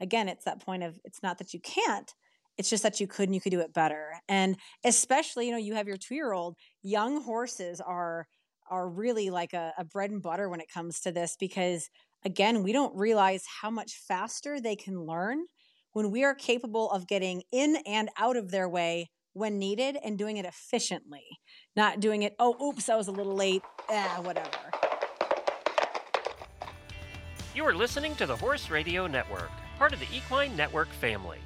again, it's that point of it's not that you can't, it's just that you could and you could do it better. And especially, you know, you have your two year old, young horses are are really like a, a bread and butter when it comes to this because again, we don't realize how much faster they can learn when we are capable of getting in and out of their way when needed and doing it efficiently, not doing it, oh, oops, I was a little late, ah, whatever. You are listening to the Horse Radio Network, part of the Equine Network family.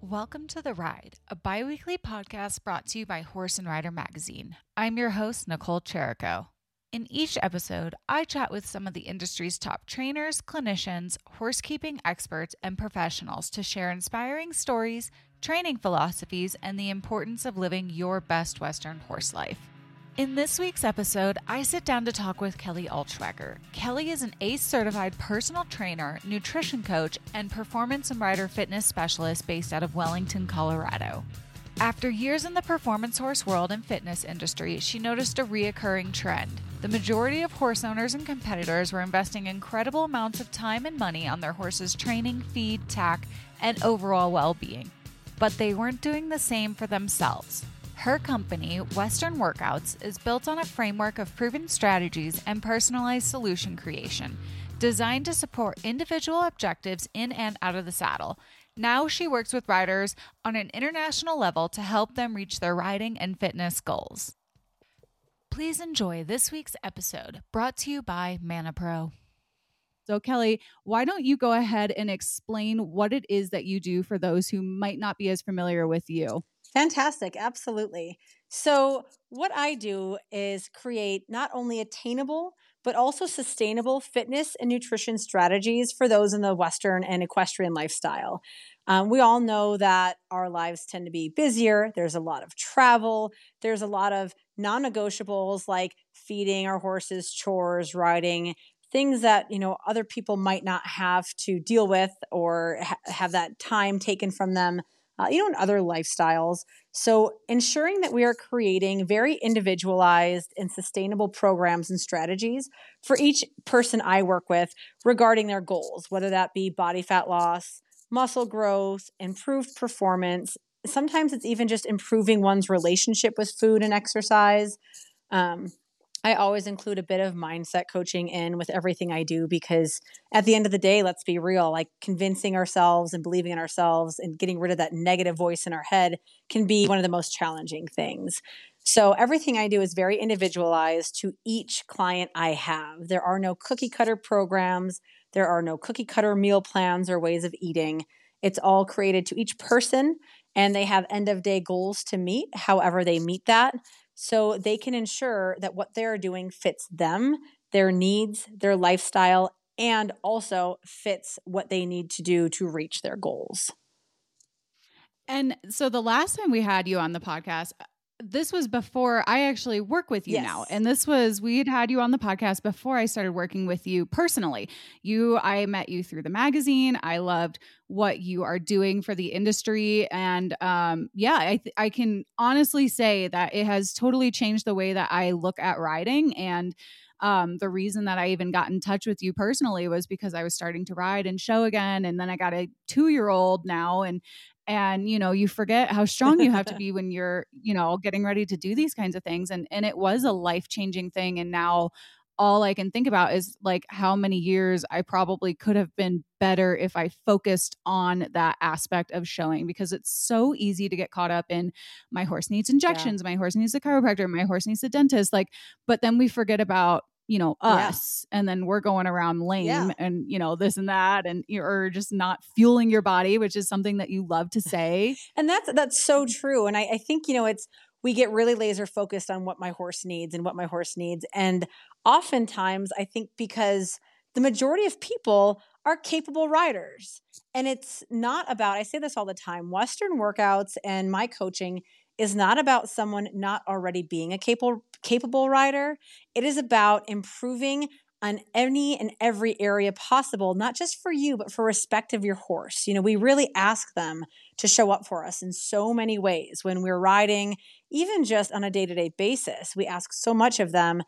Welcome to The Ride, a bi weekly podcast brought to you by Horse and Rider Magazine. I'm your host, Nichole Chirico. In each episode, I chat with some of the industry's top trainers, clinicians, horsekeeping experts, and professionals to share inspiring stories, training philosophies, and the importance of living your best Western horse life. In this week's episode, I sit down to talk with Kelly Altschwager. Kelly is an ACE certified personal trainer, nutrition coach, and performance and rider fitness specialist based out of Wellington, Colorado. After years in the performance horse world and fitness industry, she noticed a reoccurring trend. The majority of horse owners and competitors were investing incredible amounts of time and money on their horses' training, feed, tack, and overall well being. But they weren't doing the same for themselves. Her company, Western Workouts, is built on a framework of proven strategies and personalized solution creation, designed to support individual objectives in and out of the saddle. Now she works with riders on an international level to help them reach their riding and fitness goals. Please enjoy this week's episode brought to you by Manna Pro. So, Kelly, why don't you go ahead and explain what it is that you do for those who might not be as familiar with you? Fantastic. Absolutely. So, what I do is create not only attainable, but also sustainable fitness and nutrition strategies for those in the Western and equestrian lifestyle. Um, we all know that our lives tend to be busier. There's a lot of travel. There's a lot of non negotiables like feeding our horses, chores, riding, things that you know other people might not have to deal with or ha- have that time taken from them uh, you know, and other lifestyles. So, ensuring that we are creating very individualized and sustainable programs and strategies for each person I work with regarding their goals, whether that be body fat loss, muscle growth, improved performance. Sometimes it's even just improving one's relationship with food and exercise. Um, I always include a bit of mindset coaching in with everything I do because at the end of the day, let's be real, like convincing ourselves and believing in ourselves and getting rid of that negative voice in our head can be one of the most challenging things. So everything I do is very individualized to each client I have. There are no cookie cutter programs, there are no cookie cutter meal plans or ways of eating. It's all created to each person and they have end of day goals to meet, however they meet that so they can ensure that what they're doing fits them, their needs, their lifestyle, and also fits what they need to do to reach their goals. And so the last time we had you on the podcast, this was before I actually work with you yes. now. And this was, we had had you on the podcast before I started working with you personally. You, I met you through the magazine. I loved what you are doing for the industry. And um, yeah, I, th- I can honestly say that it has totally changed the way that I look at riding. And um, the reason that I even got in touch with you personally was because I was starting to ride and show again. And then I got a two year old now. And and you know you forget how strong you have to be when you're you know getting ready to do these kinds of things and and it was a life changing thing and now all I can think about is like how many years I probably could have been better if I focused on that aspect of showing because it's so easy to get caught up in my horse needs injections, yeah. my horse needs a chiropractor, my horse needs a dentist. Like, but then we forget about you know us yeah. and then we're going around lame yeah. and you know this and that and you're just not fueling your body which is something that you love to say and that's that's so true and I, I think you know it's we get really laser focused on what my horse needs and what my horse needs and oftentimes i think because the majority of people are capable riders and it's not about i say this all the time western workouts and my coaching is not about someone not already being a capable capable rider. It is about improving on any and every area possible, not just for you, but for respect of your horse. You know, we really ask them to show up for us in so many ways when we're riding, even just on a day to day basis. We ask so much of them.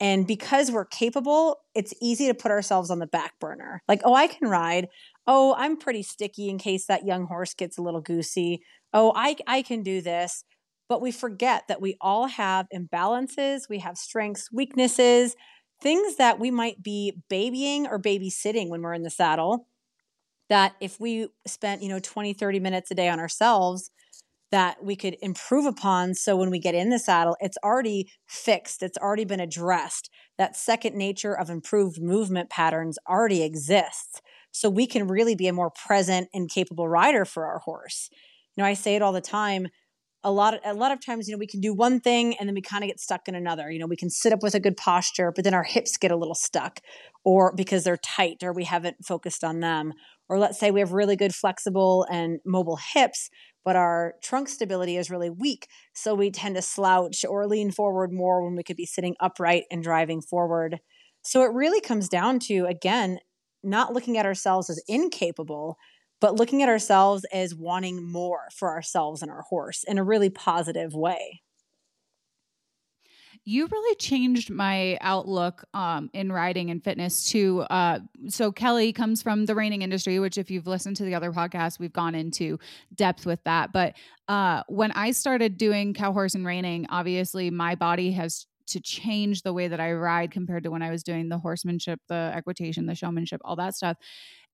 And because we're capable, it's easy to put ourselves on the back burner. Like, oh, I can ride. Oh, I'm pretty sticky in case that young horse gets a little goosey. Oh, I, I can do this. But we forget that we all have imbalances, we have strengths, weaknesses, things that we might be babying or babysitting when we're in the saddle. That if we spent, you know, 20, 30 minutes a day on ourselves, that we could improve upon. So when we get in the saddle, it's already fixed, it's already been addressed. That second nature of improved movement patterns already exists. So we can really be a more present and capable rider for our horse. You know, I say it all the time. A lot of, a lot of times, you know, we can do one thing and then we kind of get stuck in another. You know, we can sit up with a good posture, but then our hips get a little stuck or because they're tight or we haven't focused on them. Or let's say we have really good flexible and mobile hips, but our trunk stability is really weak. So we tend to slouch or lean forward more when we could be sitting upright and driving forward. So it really comes down to, again, not looking at ourselves as incapable, but looking at ourselves as wanting more for ourselves and our horse in a really positive way you really changed my outlook um, in riding and fitness too. Uh, so Kelly comes from the reining industry, which if you've listened to the other podcast, we've gone into depth with that. But uh, when I started doing cow horse and reining, obviously my body has to change the way that I ride compared to when I was doing the horsemanship, the equitation, the showmanship, all that stuff.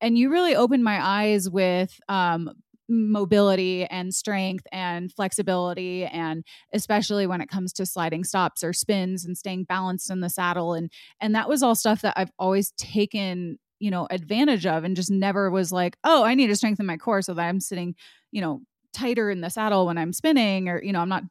And you really opened my eyes with um, mobility and strength and flexibility and especially when it comes to sliding stops or spins and staying balanced in the saddle and and that was all stuff that I've always taken you know advantage of and just never was like oh I need to strengthen my core so that I'm sitting you know tighter in the saddle when I'm spinning or you know I'm not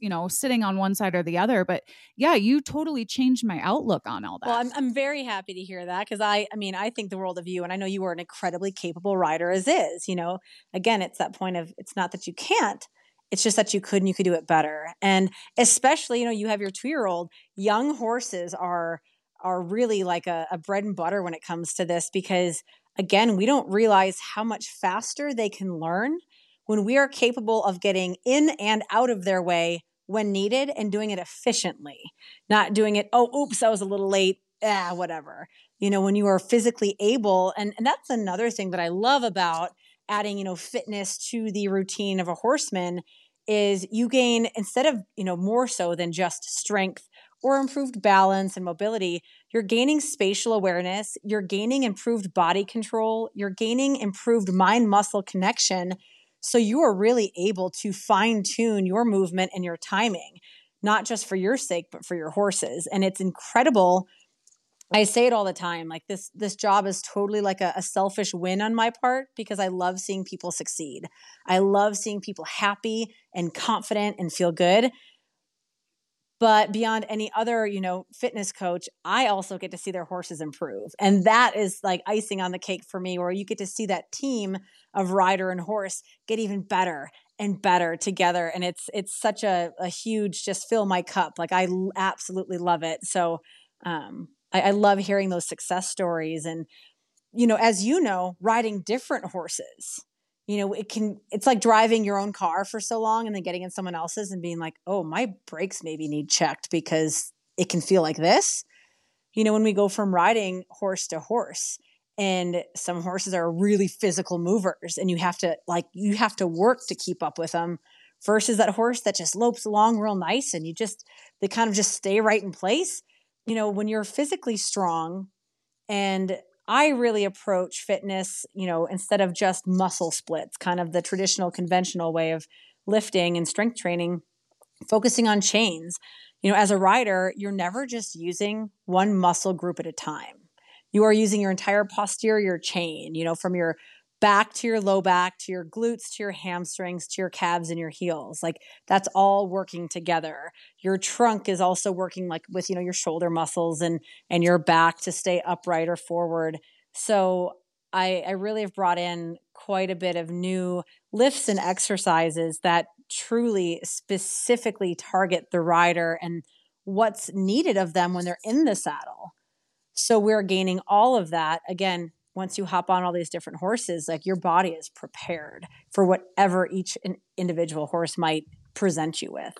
you know sitting on one side or the other but yeah you totally changed my outlook on all that well i'm, I'm very happy to hear that because i i mean i think the world of you and i know you are an incredibly capable rider as is you know? Again it's that point of it's not that you can't it's just that you could and you could do it better and especially you know you have your two year old young horses are are really like a, a bread and butter when it comes to this because again we don't realize how much faster they can learn when we are capable of getting in and out of their way when needed and doing it efficiently, not doing it, oh, oops, I was a little late, ah, whatever. You know, when you are physically able, and, and that's another thing that I love about adding, you know, fitness to the routine of a horseman is you gain, instead of, you know, more so than just strength or improved balance and mobility, you're gaining spatial awareness, you're gaining improved body control, you're gaining improved mind muscle connection so you are really able to fine tune your movement and your timing, not just for your sake, but for your horses. And it's incredible. I say it all the time. Like this, this job is totally like a, a selfish win on my part because I love seeing people succeed. I love seeing people happy and confident and feel good but beyond any other you know fitness coach i also get to see their horses improve. And that is like icing on the cake for me where you get to see that team of rider and horse get even better and better together. And it's it's such a, a huge just fill my cup. Like i absolutely love it. So um, I, I love hearing those success stories. And you know as you know riding different horses you know it can it's like driving your own car for so long and then getting in someone else's and being like oh my brakes maybe need checked because it can feel like this. You know when we go from riding horse to horse and some horses are really physical movers and you have to like you have to work to keep up with them versus that horse that just lopes along real nice and you just they kind of just stay right in place. You know when you're physically strong and I really approach fitness, you know, instead of just muscle splits, kind of the traditional conventional way of lifting and strength training, focusing on chains. You know, as a rider, you're never just using one muscle group at a time. You are using your entire posterior chain, you know, from your back to your low back to your glutes to your hamstrings to your calves and your heels. Like that's all working together. Your trunk is also working like with you know your shoulder muscles and and your back to stay upright or forward. So i i really have brought in quite a bit of new lifts and exercises that truly specifically target the rider and what's needed of them when they're in the saddle. So we're gaining all of that. Again once you hop on all these different horses, like your body is prepared for whatever each individual horse might present you with.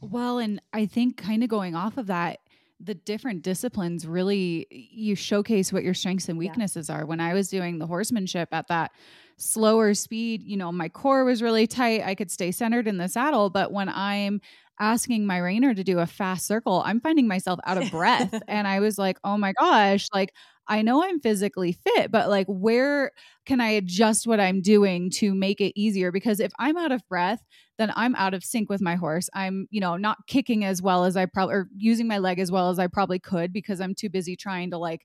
Well, and I think kind of going off of that, the different disciplines really you showcase what your strengths and weaknesses yeah. are. When I was doing the horsemanship at that slower speed, you know, my core was really tight. I could stay centered in the saddle, but when I'm asking my reiner to do a fast circle, I'm finding myself out of breath. and I was like, oh my gosh, like I know I'm physically fit, but like, where can I adjust what I'm doing to make it easier? Because if I'm out of breath, then I'm out of sync with my horse. I'm, you know, not kicking as well as I probably, or using my leg as well as I probably could because I'm too busy trying to like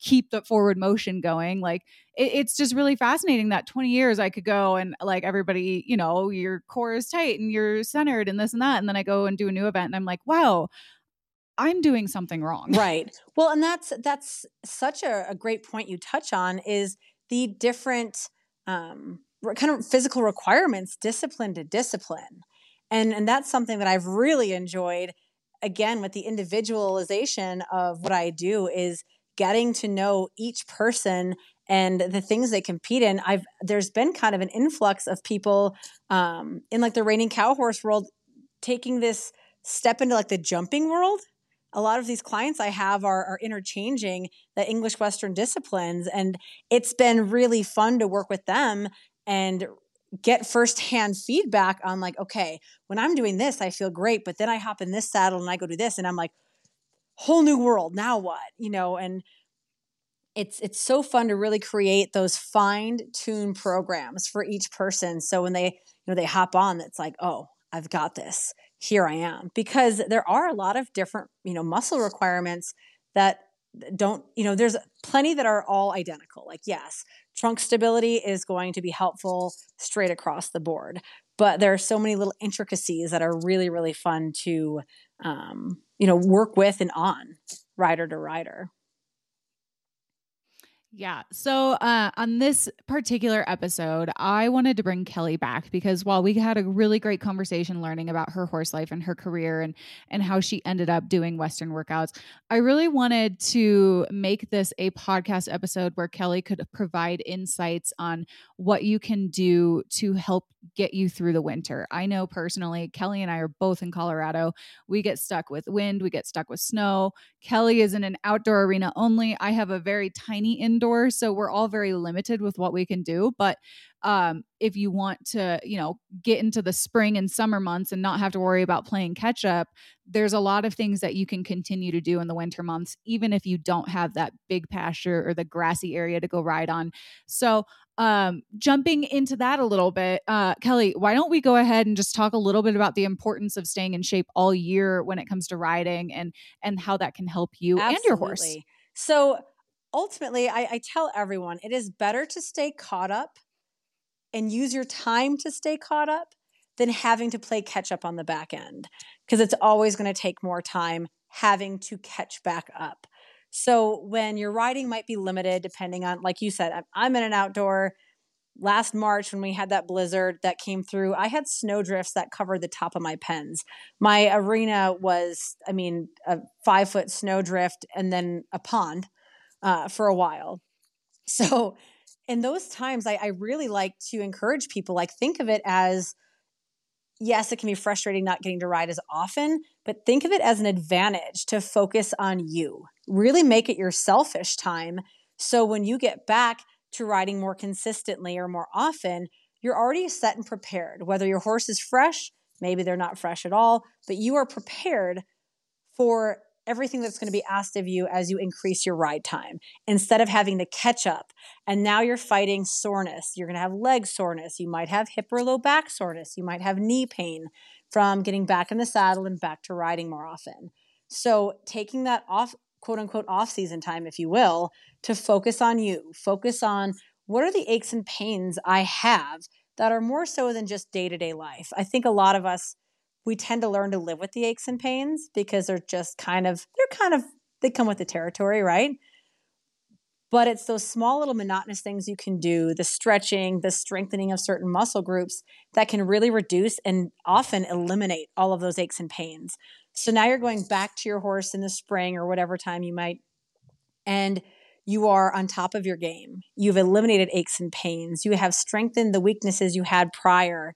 keep the forward motion going. Like it, it's just really fascinating that 20 years I could go and like everybody, you know, your core is tight and you're centered and this and that. And then I go and do a new event and I'm like, wow, I'm doing something wrong. Right. Well, and that's that's such a, a great point you touch on is the different um, kind of physical requirements, discipline to discipline, and and that's something that I've really enjoyed. Again, with the individualization of what I do is getting to know each person and the things they compete in. I've there's been kind of an influx of people um, in like the reining cow horse world taking this step into like the jumping world a lot of these clients I have are, are interchanging the English Western disciplines. And it's been really fun to work with them and get firsthand feedback on like, okay, when I'm doing this, I feel great, but then I hop in this saddle and I go do this, and I'm like, whole new world. Now what? You know, and it's it's so fun to really create those fine tuned programs for each person. So when they you know they hop on, it's like, oh, I've got this here I am because there are a lot of different, you know, muscle requirements that don't, you know, there's plenty that are all identical. Like, yes, trunk stability is going to be helpful straight across the board, but there are so many little intricacies that are really, really fun to, um, you know, work with and on rider to rider. Yeah. So uh, on this particular episode, I wanted to bring Kelly back because while we had a really great conversation learning about her horse life and her career and and how she ended up doing Western workouts, I really wanted to make this a podcast episode where Kelly could provide insights on what you can do to help get you through the winter. I know personally, Kelly and I are both in Colorado. We get stuck with wind, we get stuck with snow. Kelly is in an outdoor arena only. I have a very tiny indoor, so we're all very limited with what we can do. But um, if you want to, you know, get into the spring and summer months and not have to worry about playing catch up, there's a lot of things that you can continue to do in the winter months, even if you don't have that big pasture or the grassy area to go ride on. So um, jumping into that a little bit, uh, Kelly, why don't we go ahead and just talk a little bit about the importance of staying in shape all year when it comes to riding and and how that can help you Absolutely. and your horse. So ultimately, I, I tell everyone it is better to stay caught up and use your time to stay caught up than having to play catch up on the back end because it's always going to take more time having to catch back up. So when your riding might be limited, depending on, like you said, I'm in an outdoor. Last March, when we had that blizzard that came through, I had snow drifts that covered the top of my pens. My arena was, I mean, a five foot snow drift and then a pond uh, for a while. So, in those times, I, I really like to encourage people, like, think of it as yes, it can be frustrating not getting to ride as often, but think of it as an advantage to focus on you. Really make it your selfish time. So when you get back to riding more consistently or more often, you're already set and prepared. Whether your horse is fresh, maybe they're not fresh at all, but you are prepared for everything that's going to be asked of you as you increase your ride time instead of having to catch up. And now you're fighting soreness. You're going to have leg soreness. You might have hip or low back soreness. You might have knee pain from getting back in the saddle and back to riding more often. So taking that off, quote unquote, off season time, if you will, to focus on you, focus on what are the aches and pains I have that are more so than just day to day life. I think a lot of us we tend to learn to live with the aches and pains because they're just kind of they're kind of they come with the territory, right? But it's those small little monotonous things you can do, the stretching, the strengthening of certain muscle groups that can really reduce and often eliminate all of those aches and pains. So now you're going back to your horse in the spring or whatever time you might, and you are on top of your game. You've eliminated aches and pains. You have strengthened the weaknesses you had prior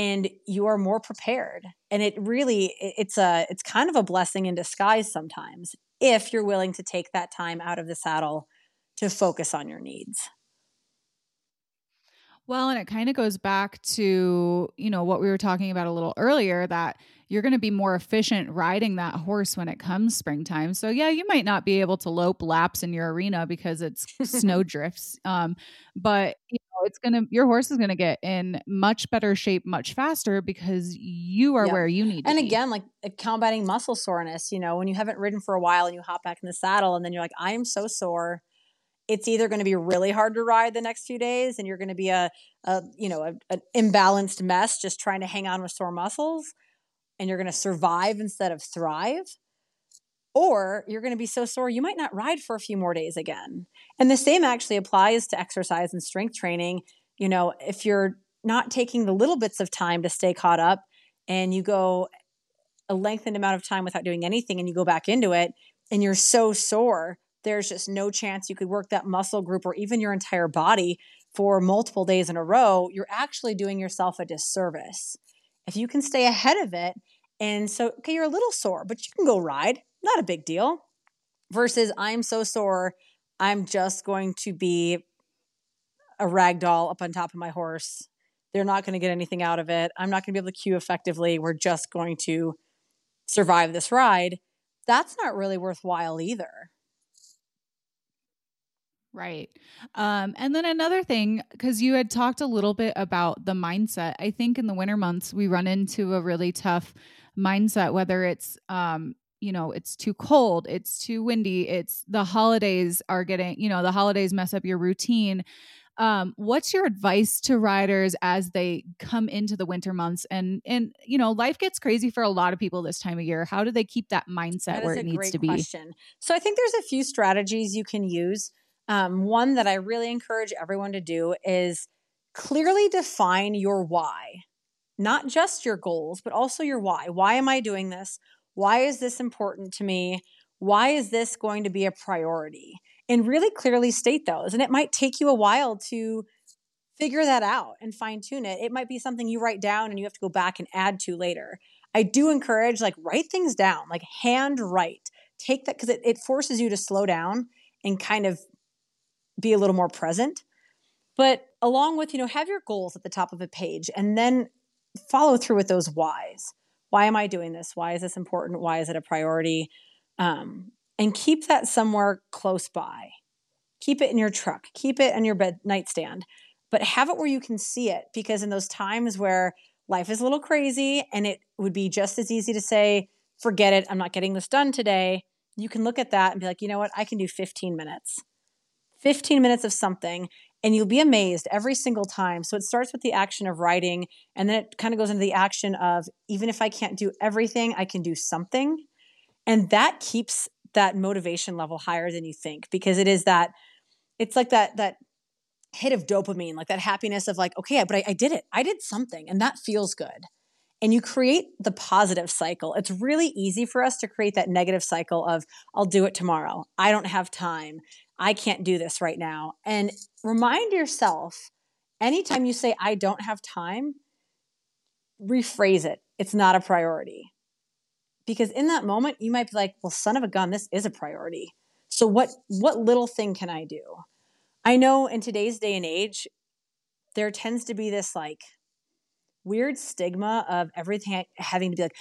and you are more prepared. And it really it's a it's kind of a blessing in disguise sometimes if you're willing to take that time out of the saddle to focus on your needs. Well, and it kind of goes back to, you know, what we were talking about a little earlier that you're going to be more efficient riding that horse when it comes springtime. So yeah, you might not be able to lope laps in your arena because it's snow drifts. Um, but you know, it's going to your horse is going to get in much better shape much faster because you are yep. where you need to and be. again, like uh, combating muscle soreness, you know, when you haven't ridden for a while and you hop back in the saddle and then you're like I am so sore it's either going to be really hard to ride the next few days and you're going to be a, a you know a, an imbalanced mess just trying to hang on with sore muscles and you're going to survive instead of thrive or you're going to be so sore you might not ride for a few more days again. And the same actually applies to exercise and strength training. You know if you're not taking the little bits of time to stay caught up and you go a lengthened amount of time without doing anything and you go back into it and you're so sore there's just no chance you could work that muscle group or even your entire body for multiple days in a row, you're actually doing yourself a disservice. If you can stay ahead of it, and so, okay, you're a little sore, but you can go ride, not a big deal. Versus, I'm so sore, I'm just going to be a rag doll up on top of my horse. They're not going to get anything out of it. I'm not going to be able to cue effectively. We're just going to survive this ride. That's not really worthwhile either. Right. Um, and then another thing, because you had talked a little bit about the mindset. I think in the winter months, we run into a really tough mindset, whether it's, um, you know, it's too cold, it's too windy, it's the holidays are getting, you know, the holidays mess up your routine. Um, what's your advice to riders as they come into the winter months and and you know life gets crazy for a lot of people this time of year how do they keep that mindset that where it needs to be question. so i think there's a few strategies you can use um, one that I really encourage everyone to do is clearly define your why, not just your goals, but also your why. Why am I doing this? Why is this important to me? Why is this going to be a priority? And really clearly state those. And it might take you a while to figure that out and fine tune it. It might be something you write down and you have to go back and add to later. I do encourage like write things down, like hand write. Take that because it, it forces you to slow down and kind of be a little more present. But along with, you know, have your goals at the top of a page and then follow through with those whys. Why am I doing this? Why is this important? Why is it a priority? Um, and keep that somewhere close by. Keep it in your truck, keep it in your bed nightstand, but have it where you can see it because in those times where life is a little crazy and it would be just as easy to say, forget it, I'm not getting this done today, you can look at that and be like, you know what, I can do 15 minutes. 15 minutes of something and you'll be amazed every single time. So it starts with the action of writing and then it kind of goes into the action of even if I can't do everything, I can do something. And that keeps that motivation level higher than you think because it is that it's like that that hit of dopamine, like that happiness of like, okay, but I, I did it. I did something and that feels good. And you create the positive cycle. It's really easy for us to create that negative cycle of, I'll do it tomorrow. I don't have time. I can't do this right now. And remind yourself anytime you say, I don't have time, rephrase it. It's not a priority. Because in that moment, you might be like, well, son of a gun, this is a priority. So what what little thing can I do? I know in today's day and age, there tends to be this like weird stigma of everything having to be like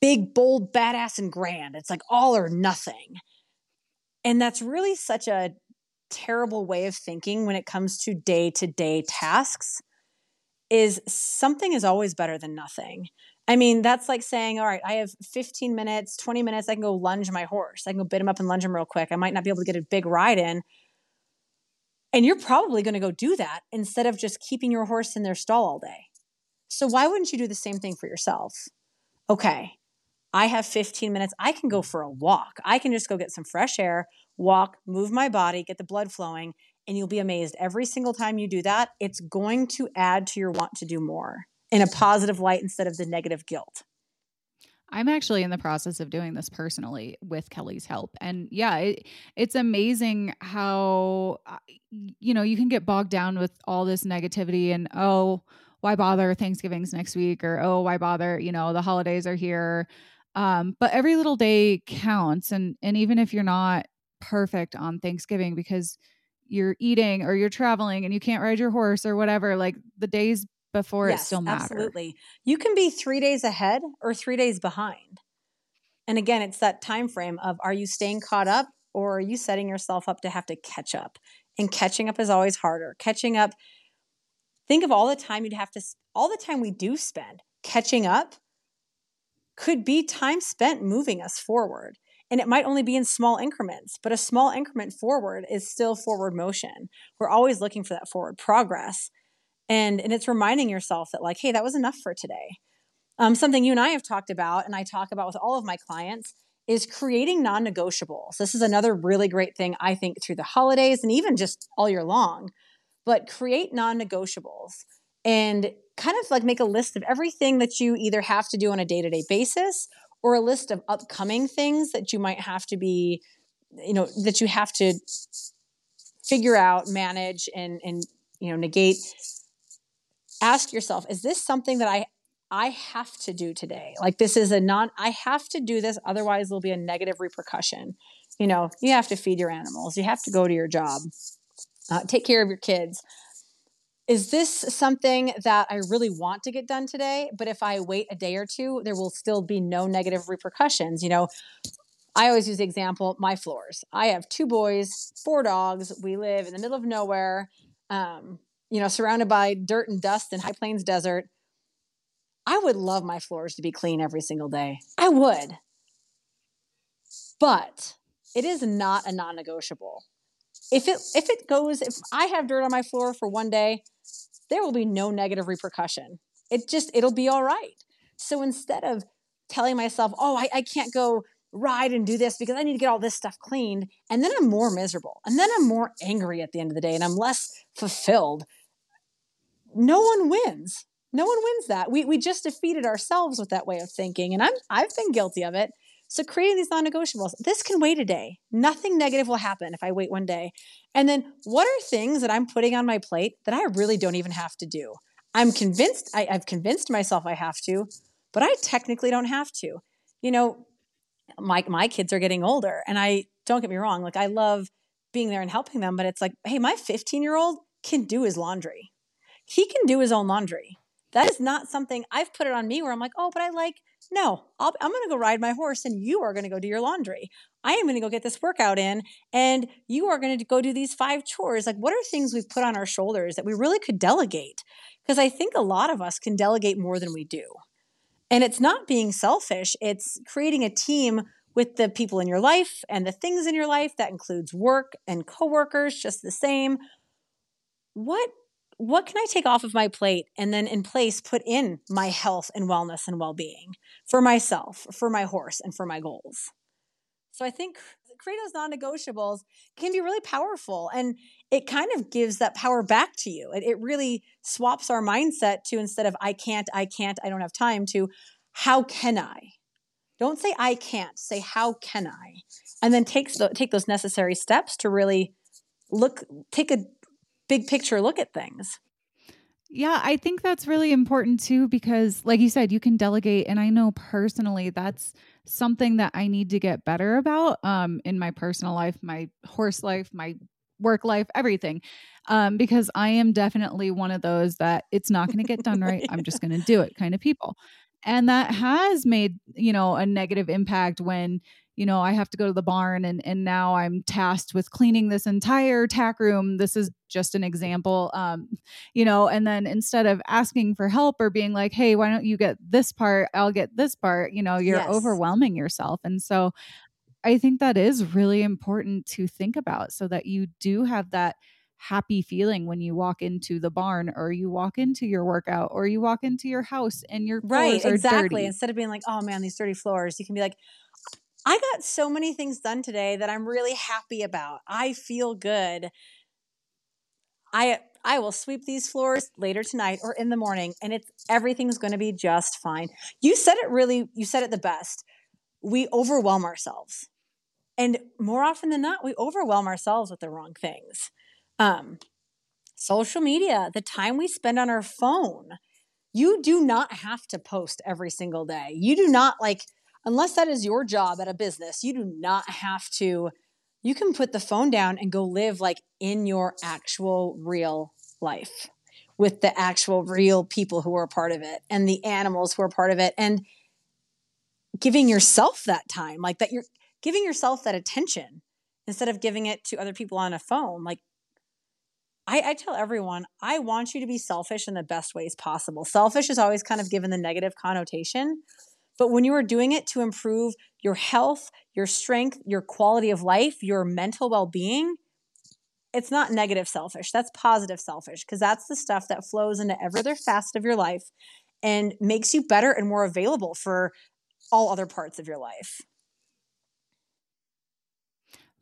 big, bold, badass, and grand. It's like all or nothing. And that's really such a terrible way of thinking when it comes to day to day tasks is something is always better than nothing. I mean, that's like saying, all right, I have 15 minutes, 20 minutes, I can go lunge my horse. I can go bid him up and lunge him real quick. I might not be able to get a big ride in. And you're probably going to go do that instead of just keeping your horse in their stall all day. So why wouldn't you do the same thing for yourself? Okay, I have 15 minutes. I can go for a walk. I can just go get some fresh air, walk, move my body, get the blood flowing, and you'll be amazed. Every single time you do that, it's going to add to your want to do more in a positive light instead of the negative guilt. I'm actually in the process of doing this personally with Kelly's help. And yeah, it, it's amazing how, uh, you know, you can get bogged down with all this negativity and, oh, why bother? Thanksgiving's next week, or oh, why bother? You know, the holidays are here. Um, but every little day counts, and and even if you're not perfect on Thanksgiving because you're eating or you're traveling and you can't ride your horse or whatever, like the days before yes, it still matter. Absolutely. You can be three days ahead or three days behind. And again, it's that time frame of are you staying caught up or are you setting yourself up to have to catch up? And catching up is always harder. Catching up, think of all the time you'd have to, all the time we do spend catching up could be time spent moving us forward. And it might only be in small increments, but a small increment forward is still forward motion. We're always looking for that forward progress. And, and it's reminding yourself that, like, hey, that was enough for today. Um, something you and I have talked about, and I talk about with all of my clients, is creating non negotiables. This is another really great thing, I think, through the holidays and even just all year long. But create non negotiables and kind of like make a list of everything that you either have to do on a day to day basis or a list of upcoming things that you might have to be, you know, that you have to figure out, manage, and, and, you know, negate. Ask yourself, is this something that I I have to do today. Like this is a non I have to do this otherwise there'll be a negative repercussion. You know, you have to feed your animals, you have to go to your job. Uh, take care of your kids. Is this something that I really want to get done today? But if I wait a day or two, there will still be no negative repercussions. You know, I always use the example my floors. I have two boys, four dogs. We live in the middle of nowhere, um, you know, surrounded by dirt and dust and High Plains Desert. I would love my floors to be clean every single day. I would. But it is not a non-negotiable. If it if it goes if I have dirt on my floor for one day, there will be no negative repercussion. It just it'll be all right. So instead of telling myself, "Oh, I, I can't go ride and do this because I need to get all this stuff cleaned," and then I'm more miserable, and then I'm more angry at the end of the day, and I'm less fulfilled. No one wins. No one wins that. We we just defeated ourselves with that way of thinking, and I'm I've been guilty of it. So creating these non-negotiables. This can wait a day. Nothing negative will happen if I wait one day. And then what are things that I'm putting on my plate that I really don't even have to do? I'm convinced I, I've convinced myself I have to, but I technically don't have to. You know, my my kids are getting older, and I don't get me wrong, like I love being there and helping them, but it's like, hey, my 15 year old can do his laundry. He can do his own laundry. That is not something I've put it on me where I'm like, oh, but I like, no, i am going to go ride my horse and you are going to go do your laundry. I am going to go get this workout in and you are going to go do these five chores. Like, what are things we've put on our shoulders that we really could delegate? Because I think a lot of us can delegate more than we do. And it's not being selfish, it's creating a team with the people in your life and the things in your life that includes work and coworkers just the same. What what can I take off of my plate and then in place put in my health and wellness and well being for myself, for my horse, and for my goals? So I think create those non negotiables can be really powerful and it kind of gives that power back to you. It, it really swaps our mindset to instead of I can't, I can't, I don't have time to how can I? Don't say I can't, say how can I? And then take, take those necessary steps to really look, take a big picture look at things. Yeah, I think that's really important too because like you said you can delegate and I know personally that's something that I need to get better about um in my personal life, my horse life, my work life, everything. Um because I am definitely one of those that it's not going to get done right. I'm just going to do it kind of people. And that has made, you know, a negative impact when you know, I have to go to the barn and and now I'm tasked with cleaning this entire tack room. This is just an example. Um, you know, and then instead of asking for help or being like, hey, why don't you get this part? I'll get this part, you know, you're yes. overwhelming yourself. And so I think that is really important to think about so that you do have that happy feeling when you walk into the barn or you walk into your workout or you walk into your house and your right exactly dirty. instead of being like oh man these dirty floors you can be like I got so many things done today that I'm really happy about. I feel good. I I will sweep these floors later tonight or in the morning and it's everything's going to be just fine. You said it really you said it the best. We overwhelm ourselves. And more often than not, we overwhelm ourselves with the wrong things. Um, social media, the time we spend on our phone, you do not have to post every single day. You do not like, unless that is your job at a business, you do not have to. You can put the phone down and go live like in your actual real life with the actual real people who are a part of it and the animals who are part of it and giving yourself that time like that you're giving yourself that attention instead of giving it to other people on a phone like I, I, tell everyone, I want you to be selfish in the best ways possible. Selfish is always kind of given the negative connotation. But when you are doing it to improve your health, your strength, your quality of life, your mental well being, it's not negative selfish. That's positive selfish because that's the stuff that flows into every other facet of your life and makes you better and more available for all other parts of your life.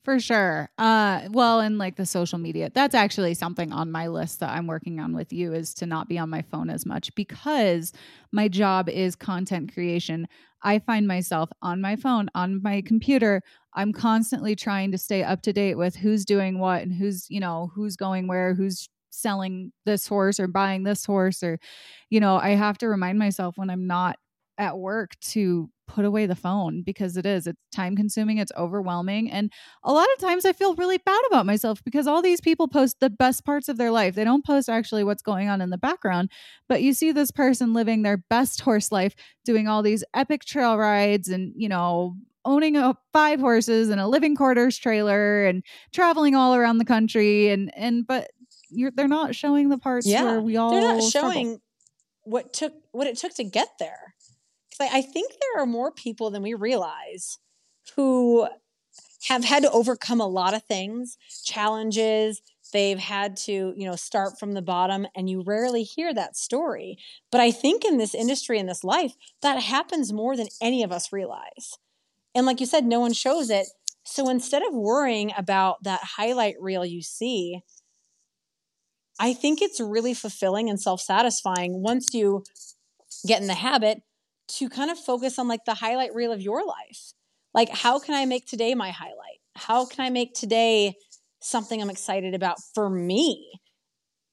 For sure. Uh well, and like the social media. That's actually something on my list that I'm working on with you is to not be on my phone as much because my job is content creation. I find myself on my phone, on my computer. I'm constantly trying to stay up to date with who's doing what and who's, you know, who's going where, who's selling this horse or buying this horse or you know, I have to remind myself when I'm not at work to put away the phone because it is it's time consuming it's overwhelming and a lot of times i feel really bad about myself because all these people post the best parts of their life they don't post actually what's going on in the background but you see this person living their best horse life doing all these epic trail rides and you know owning a five horses and a living quarters trailer and traveling all around the country and and but they're not showing the parts yeah, where we all they're not showing struggle. what took what it took to get there because I, I think there are more people than we realize who have had to overcome a lot of things, challenges. They've had to, you know, start from the bottom, and you rarely hear that story. But I think in this industry, in this life, that happens more than any of us realize. And like you said, no one shows it. So instead of worrying about that highlight reel you see, I think it's really fulfilling and self satisfying once you get in the habit to kind of focus on like the highlight reel of your life. Like, how can I make today my highlight? How can I make today something I'm excited about for me?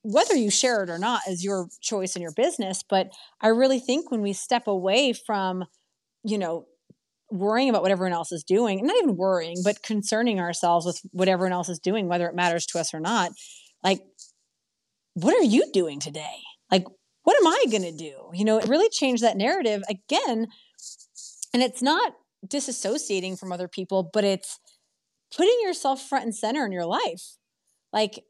Whether you share it or not is your choice and your business. But I really think when we step away from, you know, worrying about what everyone else is doing, not even worrying, but concerning ourselves with what everyone else is doing, whether it matters to us or not, like, what are you doing today? Like, what am I going to do? You know, it really changed that narrative again. And it's not disassociating from other people, but it's putting yourself front and center in your life. Like,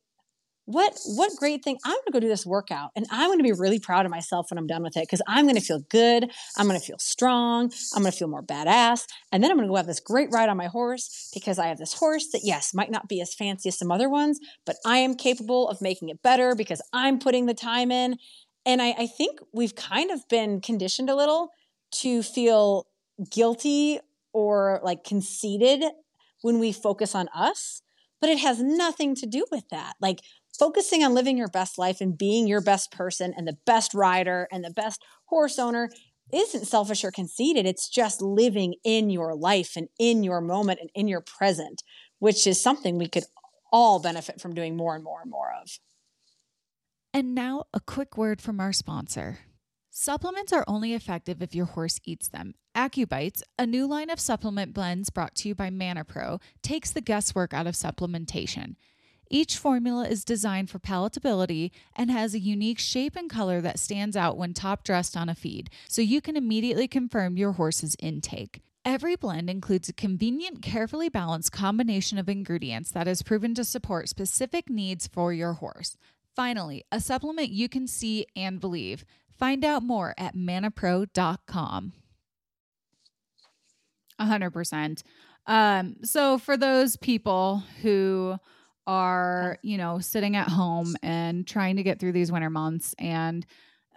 what what great thing i'm going to go do this workout and i'm going to be really proud of myself when i'm done with it because i'm going to feel good i'm going to feel strong i'm going to feel more badass and then i'm going to go have this great ride on my horse because i have this horse that yes might not be as fancy as some other ones but i am capable of making it better because i'm putting the time in and I, I think we've kind of been conditioned a little to feel guilty or like conceited when we focus on us, but it has nothing to do with that. Like focusing on living your best life and being your best person and the best rider and the best horse owner isn't selfish or conceited. It's just living in your life and in your moment and in your present, which is something we could all benefit from doing more and more and more of. And now, a quick word from our sponsor. Supplements are only effective if your horse eats them. AccuBites, a new line of supplement blends brought to you by Manna Pro, takes the guesswork out of supplementation. Each formula is designed for palatability and has a unique shape and color that stands out when top dressed on a feed, so you can immediately confirm your horse's intake. Every blend includes a convenient, carefully balanced combination of ingredients that is proven to support specific needs for your horse. Finally, a supplement you can see and believe. Find out more at mannapro.com. 100%. Um, so for those people who are, you know, sitting at home and trying to get through these winter months and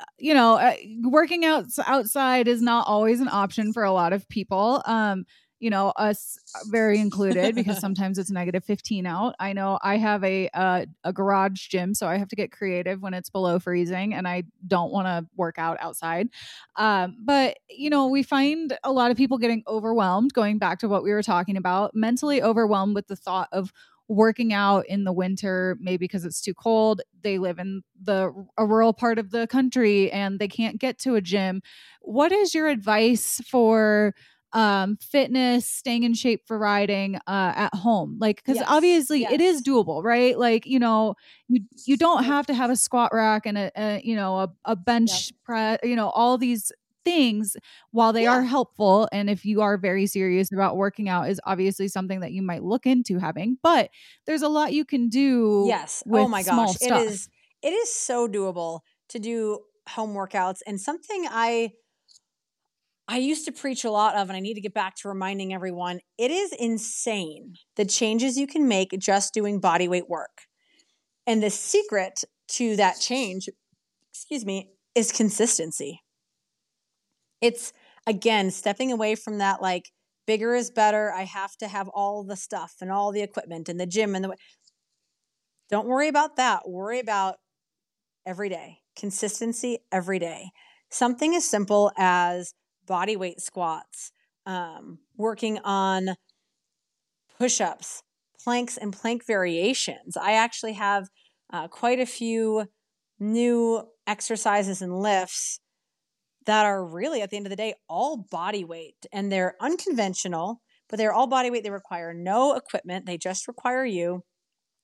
uh, you know, uh, working out outside is not always an option for a lot of people. Um, you know, us very included because sometimes it's negative 15 out. I know I have a uh, a garage gym, so I have to get creative when it's below freezing and I don't want to work out outside. Um, but, you know, we find a lot of people getting overwhelmed, going back to what we were talking about, mentally overwhelmed with the thought of working out in the winter, maybe because it's too cold. They live in the a rural part of the country and they can't get to a gym. What is your advice for um, fitness, staying in shape for riding uh, at home. Like, because yes. obviously yes. it is doable, right? Like, you know, you you don't have to have a squat rack and a, a you know a, a bench yep. press, you know, all these things while they yeah. are helpful and if you are very serious about working out is obviously something that you might look into having but there's a lot you can do yes oh my gosh it is it is so doable to do home workouts and something i I used to preach a lot of, and I need to get back to reminding everyone it is insane the changes you can make just doing body weight work. And the secret to that change, excuse me, is consistency. It's again stepping away from that like bigger is better. I have to have all the stuff and all the equipment and the gym and the. Don't worry about that. Worry about every day, consistency every day. Something as simple as body weight squats, um, working on push ups, planks, and plank variations. I actually have uh, quite a few new exercises and lifts that are really, at the end of the day, all body weight and they're unconventional, but they're all body weight. They require no equipment, they just require you.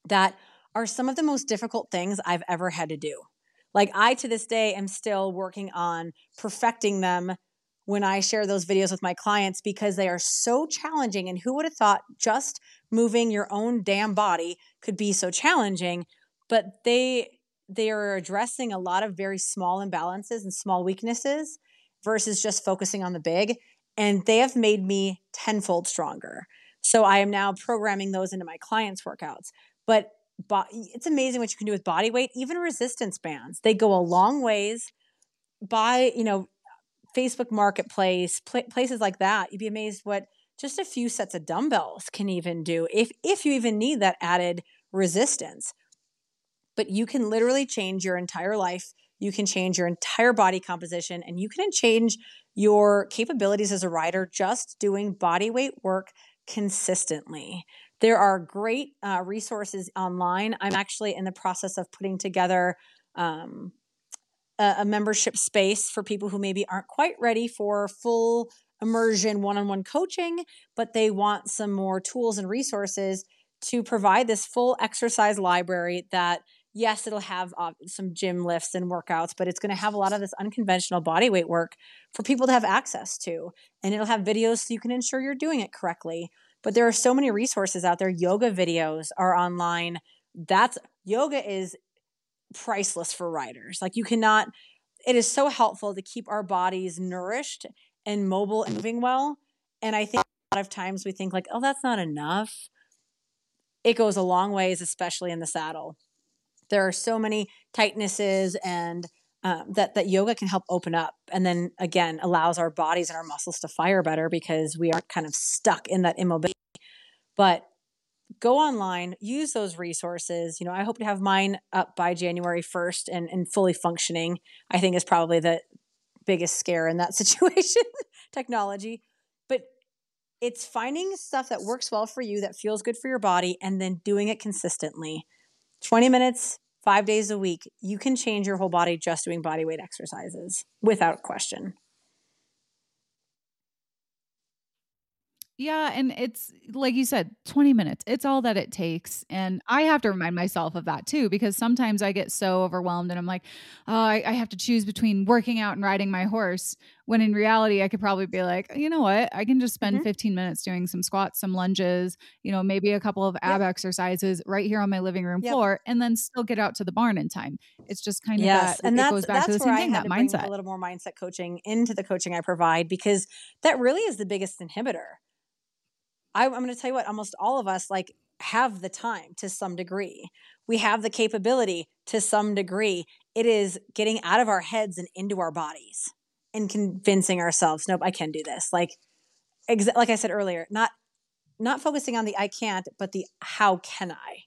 That are some of the most difficult things I've ever had to do. Like, I to this day am still working on perfecting them when I share those videos with my clients because they are so challenging. And who would have thought just moving your own damn body could be so challenging? But they they are addressing a lot of very small imbalances and small weaknesses versus just focusing on the big. And they have made me tenfold stronger. So I am now programming those into my clients' workouts. But bo- it's amazing what you can do with body weight, even resistance bands. They go a long ways. by, you know, Facebook Marketplace, pl- places like that, you'd be amazed what just a few sets of dumbbells can even do if if you even need that added resistance. But you can literally change your entire life. You can change your entire body composition and you can change your capabilities as a rider just doing body weight work consistently. There are great uh, resources online. I'm actually in the process of putting together um, a, a membership space for people who maybe aren't quite ready for full immersion one-on-one coaching but they want some more tools and resources to provide this full exercise library that yes it'll have uh, some gym lifts and workouts but it's going to have a lot of this unconventional body weight work for people to have access to and it'll have videos so you can ensure you're doing it correctly. But there are so many resources out there. Yoga videos are online. That's yoga is priceless for riders. Like you cannot, it is so helpful to keep our bodies nourished and mobile and moving well. And I think a lot of times we think like, oh, that's not enough. It goes a long ways, especially in the saddle. There are so many tightnesses and um, that that yoga can help open up, and then again allows our bodies and our muscles to fire better because we aren't kind of stuck in that immobility. But go online, use those resources. You know, I hope to have mine up by January 1st and, and fully functioning. I think is probably the biggest scare in that situation, technology. But it's finding stuff that works well for you, that feels good for your body, and then doing it consistently. 20 minutes, five days a week, you can change your whole body just doing body weight exercises without question. Yeah, and it's like you said, 20 minutes. It's all that it takes. And I have to remind myself of that too, because sometimes I get so overwhelmed and I'm like, oh, I, I, have to choose between working out and riding my horse. When in reality, I could probably be like, you know what? I can just spend mm-hmm. 15 minutes doing some squats, some lunges, you know, maybe a couple of ab yep. exercises right here on my living room yep. floor, and then still get out to the barn in time. It's just kind of yes. that. And that goes back to the same thing, that mindset. a little more mindset coaching into the coaching I provide because that really is the biggest inhibitor I, I'm going to tell you what, almost all of us like have the time to some degree. We have the capability to some degree. It is getting out of our heads and into our bodies and convincing ourselves, nope, I can do this. Like, ex- like I said earlier, not not focusing on the I can't, but the how can I?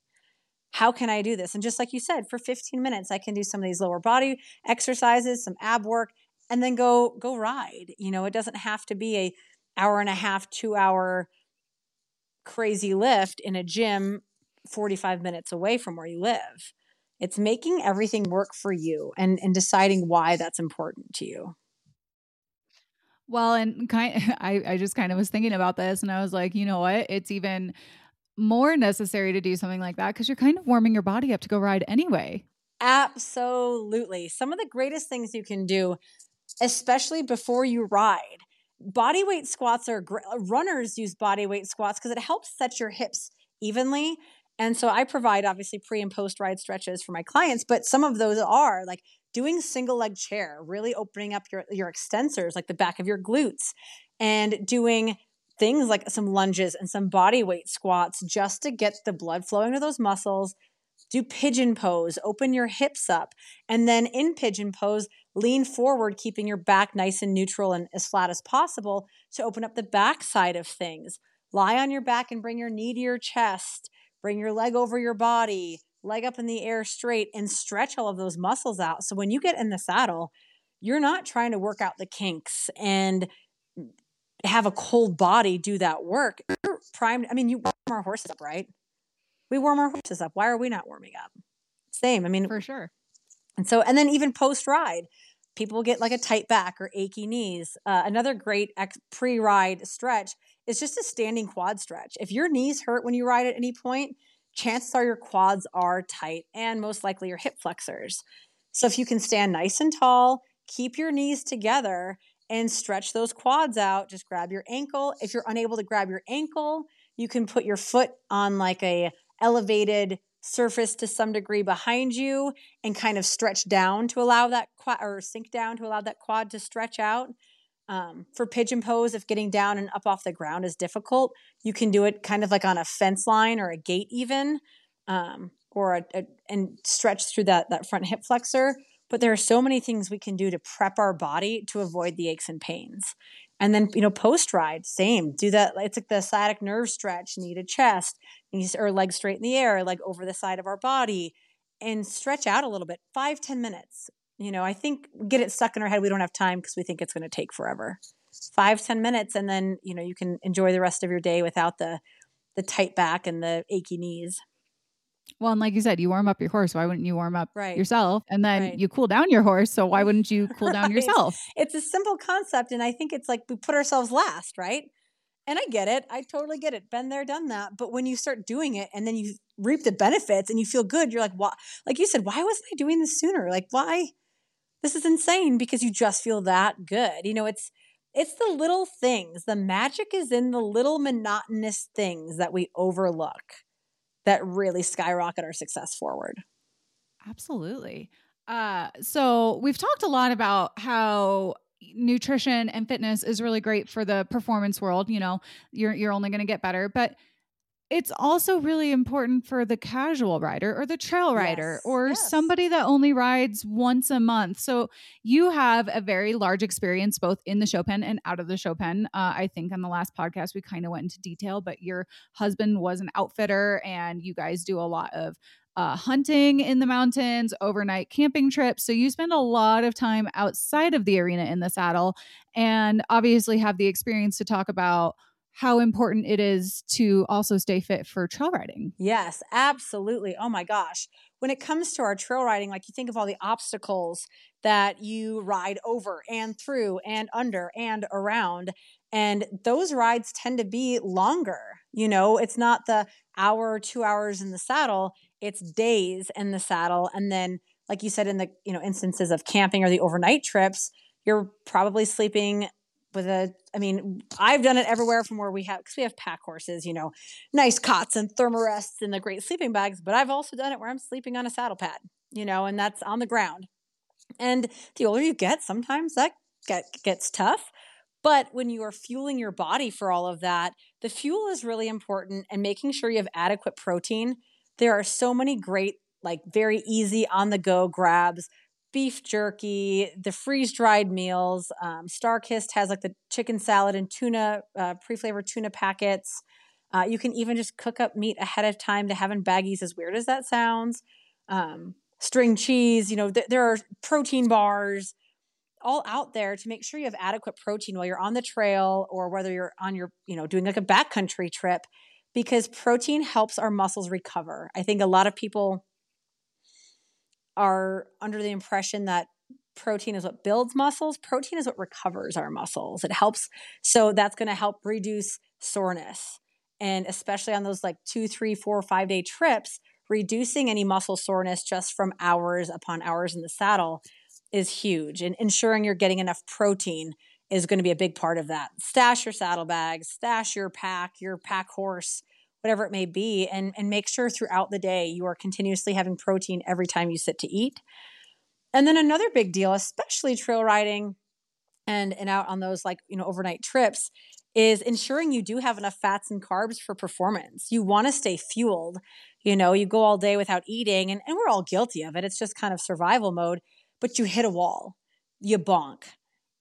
How can I do this? And just like you said, for 15 minutes, I can do some of these lower body exercises, some ab work, and then go go ride. You know, it doesn't have to be a hour and a half, two hour crazy lift in a gym 45 minutes away from where you live. It's making everything work for you and, and deciding why that's important to you. Well, and kind I, I just kind of was thinking about this and I was like, you know what? It's even more necessary to do something like that because you're kind of warming your body up to go ride anyway. Absolutely. Some of the greatest things you can do, especially before you ride. Body weight squats are great. Runners use body weight squats because it helps set your hips evenly. And so I provide obviously pre and post ride stretches for my clients, but some of those are like doing single leg chair, really opening up your, your extensors, like the back of your glutes, and doing things like some lunges and some body weight squats just to get the blood flowing to those muscles. Do pigeon pose, open your hips up, and then in pigeon pose, lean forward, keeping your back nice and neutral and as flat as possible to open up the back side of things. Lie on your back and bring your knee to your chest. Bring your leg over your body leg up in the air straight, and stretch all of those muscles out. So when you get in the saddle, you're not trying to work out the kinks and have a cold body do that work. You're primed. I mean, you warm our horses up, right? We warm our horses up. Why are we not warming up? Same. I mean, for sure. And so, and then even post ride, people get like a tight back or achy knees. Uh, another great ex- pre ride stretch is just a standing quad stretch. If your knees hurt when you ride at any point, chances are your quads are tight and most likely your hip flexors. So if you can stand nice and tall, keep your knees together and stretch those quads out, just grab your ankle. If you're unable to grab your ankle, you can put your foot on like a elevated surface to some degree behind you and kind of stretch down to allow that quad or sink down to allow that quad to stretch out. Um, for pigeon pose, if getting down and up off the ground is difficult, you can do it kind of like on a fence line or a gate, even, um, or a, a, and stretch through that that front hip flexor. But there are so many things we can do to prep our body to avoid the aches and pains. And then, you know, post ride, same. Do that. It's like the sciatic nerve stretch, knee to chest, knees or legs straight in the air, like over the side of our body, and stretch out a little bit, five ten minutes you know, I think get it stuck in our head. We don't have time because we think it's going to take forever. Five ten minutes, and then you know you can enjoy the rest of your day without the the tight back and the achy knees. Well, and like you said, you warm up your horse. Why wouldn't you warm up right. yourself? And then right. you cool down your horse. So why wouldn't you cool down right. yourself? It's a simple concept, and I think it's like we put ourselves last, right? And I get it. I totally get it. Been there, done that. But when you start doing it and then you reap the benefits and you feel good, you're like, why? Like you said, why wasn't I doing this sooner? Like, why? this is insane because you just feel that good. You know, it's it's the little things. The magic is in the little monotonous things that we overlook that really skyrocket our success forward. Absolutely. Uh, so we've talked a lot about how nutrition and fitness is really great for the performance world. You know, you're you're only going to get better, but it's also really important for the casual rider or the trail rider yes, or yes. somebody that only rides once a month. So you have a very large experience both in the show pen and out of the show pen. Uh, I think on the last podcast we kind of went into detail, but your husband was an outfitter and you guys do a lot of uh, hunting in the mountains, overnight camping trips. So you spend a lot of time outside of the arena in the saddle and obviously have the experience to talk about how important it is to also stay fit for trail riding. Yes, absolutely. Oh my gosh. When it comes to our trail riding, like you think of all the obstacles that you ride over and through and under and around. And those rides tend to be longer. You know, it's not the hour two hours in the saddle, it's days in the saddle. And then, like you said, in the, you know, instances of camping or the overnight trips, you're probably sleeping with a I mean, I've done it everywhere from where we have because we have pack horses, you know, nice cots and Therm-a-Rests and the great sleeping bags, but I've also done it where I'm sleeping on a saddle pad, you know, and that's on the ground. And the older you get, sometimes that get, gets tough. But when you are fueling your body for all of that, the fuel is really important and making sure you have adequate protein. There are so many great, like very easy on the go grabs beef jerky, the freeze dried meals. Um, Starkist has like the chicken salad and tuna, uh, pre flavored tuna packets. Uh, you can even just cook up meat ahead of time to have in baggies, as weird as that sounds. Um, string cheese, you know, th- there are protein bars all out there to make sure you have adequate protein while you're on the trail or whether you're on your, you know, doing like a backcountry trip. because protein helps our muscles recover. I think a lot of people are under the impression that protein is what builds muscles. Protein is what recovers our muscles. It helps. So that's going to help reduce soreness. And especially on those like two, three, four, five day trips, reducing any muscle soreness just from hours upon hours in the saddle is huge. And ensuring you're getting enough protein is going to be a big part of that. Stash your saddlebags, stash your pack, your pack horse, whatever it may be, and, and make sure throughout the day you are continuously having protein every time you sit to eat. And then another big deal, especially trail riding and, and out on those like, you know, overnight trips, is ensuring you do have enough fats and carbs for performance. You want to stay fueled. You know, you go all day without eating, and, and we're all guilty of it. It's just kind of survival mode, but you hit a wall, you bonk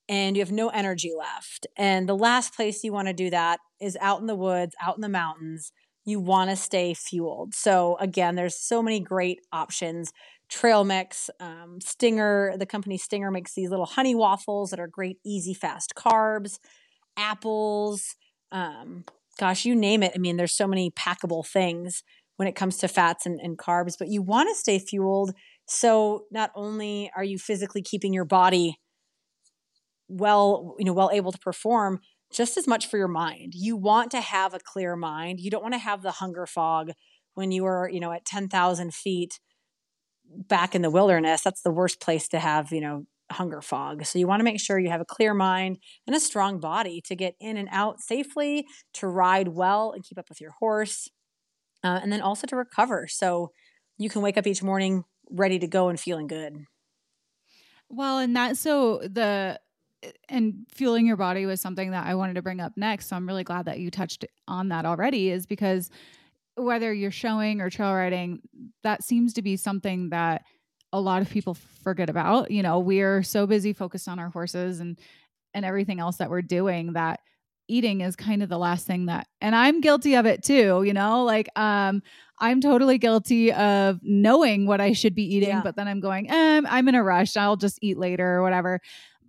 and you have no energy left. And the last place you want to do that is out in the woods, out in the mountains. You want to stay fueled. So, again, there's so many great options. Trail Mix, um, Stinger, the company Stinger makes these little honey waffles that are great, easy, fast carbs, apples, um, gosh, you name it. I mean, there's so many packable things when it comes to fats and, and carbs, but you want to stay fueled. So, not only are you physically keeping your body well, you know, well able to perform just as much for your mind. You want to have a clear mind. You don't want to have the hunger fog when you are, you know, at 10,000 feet back in the wilderness. That's the worst place to have, you know, hunger fog. So you want to make sure you have a clear mind and a strong body to get in and out safely, to ride well and keep up with your horse, uh, and then also to recover. So you can wake up each morning ready to go and feeling good. Well, and that so the and fueling your body was something that I wanted to bring up next. So I'm really glad that you touched on that already, is because whether you're showing or trail riding, that seems to be something that a lot of people forget about. You know, we're so busy focused on our horses and and everything else that we're doing that eating is kind of the last thing that and I'm guilty of it too, you know? Like um I'm totally guilty of knowing what I should be eating, yeah. but then I'm going, eh, I'm in a rush. I'll just eat later or whatever.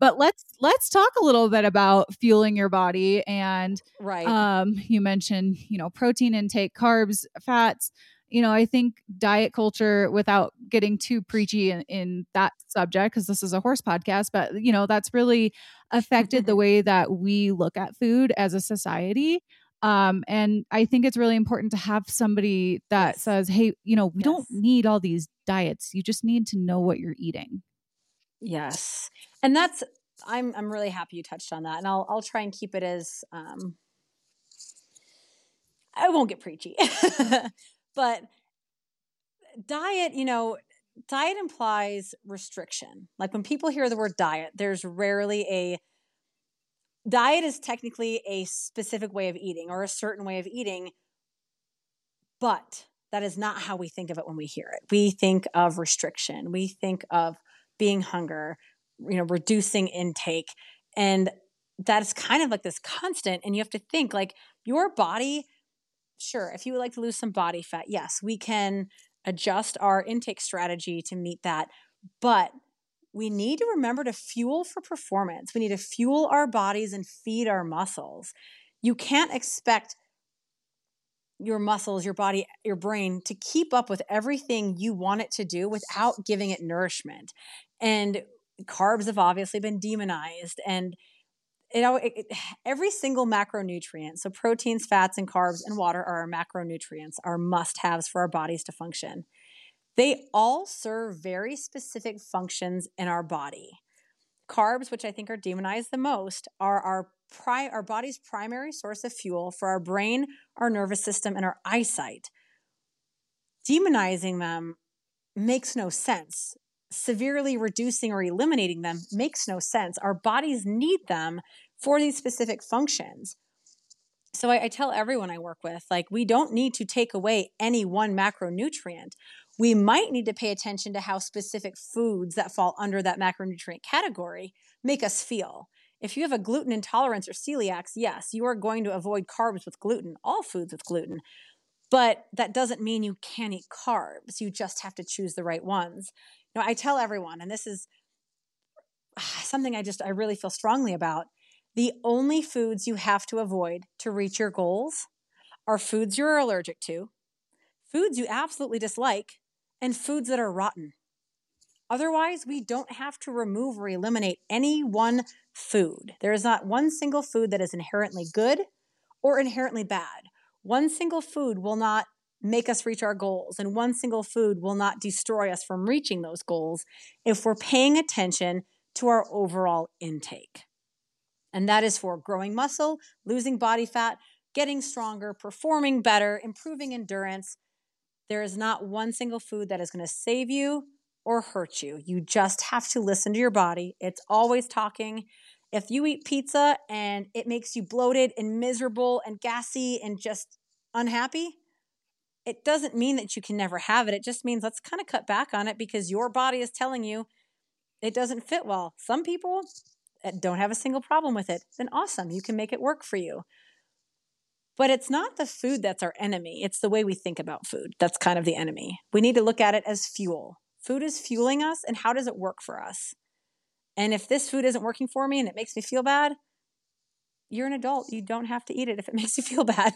But let's let's talk a little bit about fueling your body and right. Um, you mentioned you know protein intake, carbs, fats. You know, I think diet culture, without getting too preachy in, in that subject, because this is a horse podcast, but you know that's really affected the way that we look at food as a society. Um, and I think it's really important to have somebody that yes. says, hey, you know, we yes. don't need all these diets. You just need to know what you're eating. Yes. And that's I'm I'm really happy you touched on that. And I'll I'll try and keep it as um I won't get preachy. but diet, you know, diet implies restriction. Like when people hear the word diet, there's rarely a diet is technically a specific way of eating or a certain way of eating, but that is not how we think of it when we hear it. We think of restriction. We think of being hunger, you know, reducing intake. And that's kind of like this constant. And you have to think like your body, sure, if you would like to lose some body fat, yes, we can adjust our intake strategy to meet that. But we need to remember to fuel for performance. We need to fuel our bodies and feed our muscles. You can't expect your muscles, your body, your brain to keep up with everything you want it to do without giving it nourishment. And carbs have obviously been demonized and you know it, it, every single macronutrient so proteins fats and carbs and water are our macronutrients our must haves for our bodies to function. They all serve very specific functions in our body. Carbs which i think are demonized the most are our pri- our body's primary source of fuel for our brain our nervous system and our eyesight. Demonizing them makes no sense severely reducing or eliminating them makes no sense. Our bodies need them for these specific functions. So I, I, tell everyone I work with, like, we don't need to take away any one macronutrient. We might need to pay attention to how specific foods that fall under that macronutrient category make us feel. If you have a gluten intolerance or celiacs, yes, you are going to avoid carbs with gluten, all foods with gluten. But that doesn't mean you can't eat carbs. You just have to choose the right ones. You know, I tell everyone, and this is ah, something I just I really feel strongly about. The only foods you have to avoid to reach your goals are foods you're allergic to, foods you absolutely dislike, and foods that are rotten. Otherwise, we don't have to remove or eliminate any one food. There is not one single food that is inherently good or inherently bad. One single food will not make us reach our goals, and one single food will not destroy us from reaching those goals if we're paying attention to our overall intake. And that is for growing muscle, losing body fat, getting stronger, performing better, improving endurance. There is not one single food that is going to save you or hurt you. You just have to listen to your body. It's always talking. If you eat pizza and it makes you bloated and miserable and gassy and just unhappy, it doesn't mean that you can never have it. It just means let's kind of cut back on it because your body is telling you it doesn't fit well. Some people eh, don't have a single problem with it. Then awesome, you can make it work for you. But it's not the food that's our enemy. It's the way we think about food. That's kind of the enemy. We need to look at it as fuel. Food is fueling us, and how does it work for us? And if this food isn't working for me and it makes me feel bad, you're an adult. You don't have to eat it if it makes you feel bad.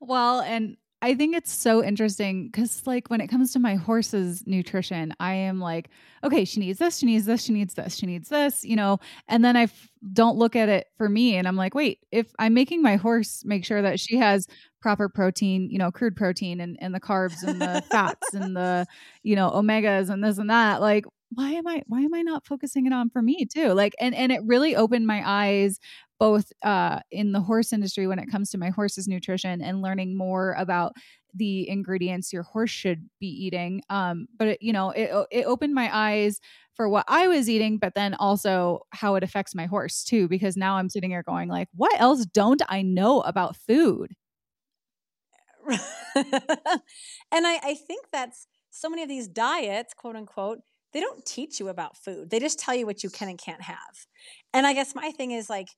well, and I think it's so interesting because, like, when it comes to my horse's nutrition, I am like, okay, she needs this, she needs this, she needs this, she needs this, you know, and then I f- don't look at it for me. And I'm like, wait, if I'm making my horse make sure that she has proper protein, you know, crude protein and, and the carbs and the fats and the, you know, omegas and this and that, like, why am I why am I not focusing it on for me too? Like and and it really opened my eyes both uh, in the horse industry when it comes to my horse's nutrition and learning more about the ingredients your horse should be eating. Um, but it, you know, it it opened my eyes for what I was eating, but then also how it affects my horse too, because now I'm sitting here going like, what else don't I know about food? and I, I think that's so many of these diets, quote unquote, they don't teach you about food. They just tell you what you can and can't have. And I guess my thing is like,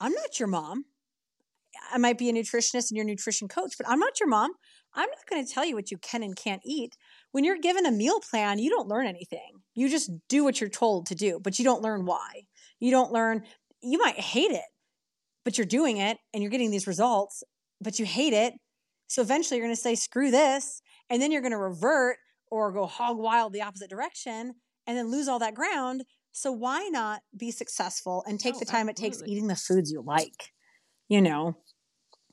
I'm not your mom. I might be a nutritionist and your nutrition coach, but I'm not your mom. I'm not going to tell you what you can and can't eat. When you're given a meal plan, you don't learn anything. You just do what you're told to do, but you don't learn why. You don't learn, you might hate it, but you're doing it and you're getting these results, but you hate it. So eventually you're going to say, screw this. And then you're going to revert or go hog wild the opposite direction and then lose all that ground so why not be successful and take oh, the time absolutely. it takes eating the foods you like? You know,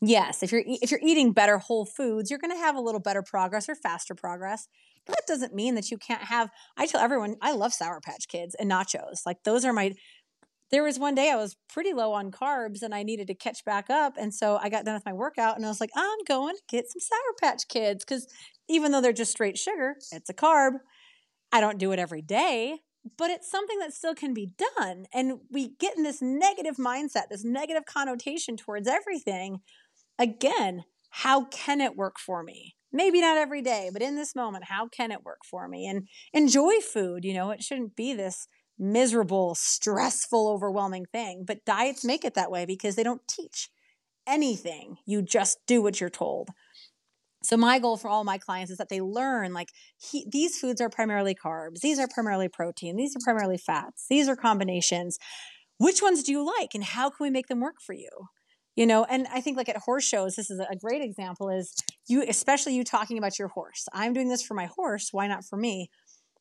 yes, if you're if you're eating better whole foods, you're going to have a little better progress or faster progress. But that doesn't mean that you can't have. I tell everyone I love Sour Patch Kids and nachos. Like those are my. There was one day I was pretty low on carbs and I needed to catch back up, and so I got done with my workout and I was like, I'm going to get some Sour Patch Kids because even though they're just straight sugar, it's a carb. I don't do it every day, but it's something that still can be done. And we get in this negative mindset, this negative connotation towards everything. Again, how can it work for me? Maybe not every day, but in this moment, how can it work for me? And enjoy food. You know, it shouldn't be this miserable, stressful, overwhelming thing. But diets make it that way because they don't teach anything. You just do what you're told. So my goal for all my clients is that they learn like he, these foods are primarily carbs, these are primarily protein, these are primarily fats, these are combinations. Which ones do you like and how can we make them work for you? You know, and I think like at horse shows, this is a great example is you, especially you talking about your horse. I'm doing this for my horse. Why not for me?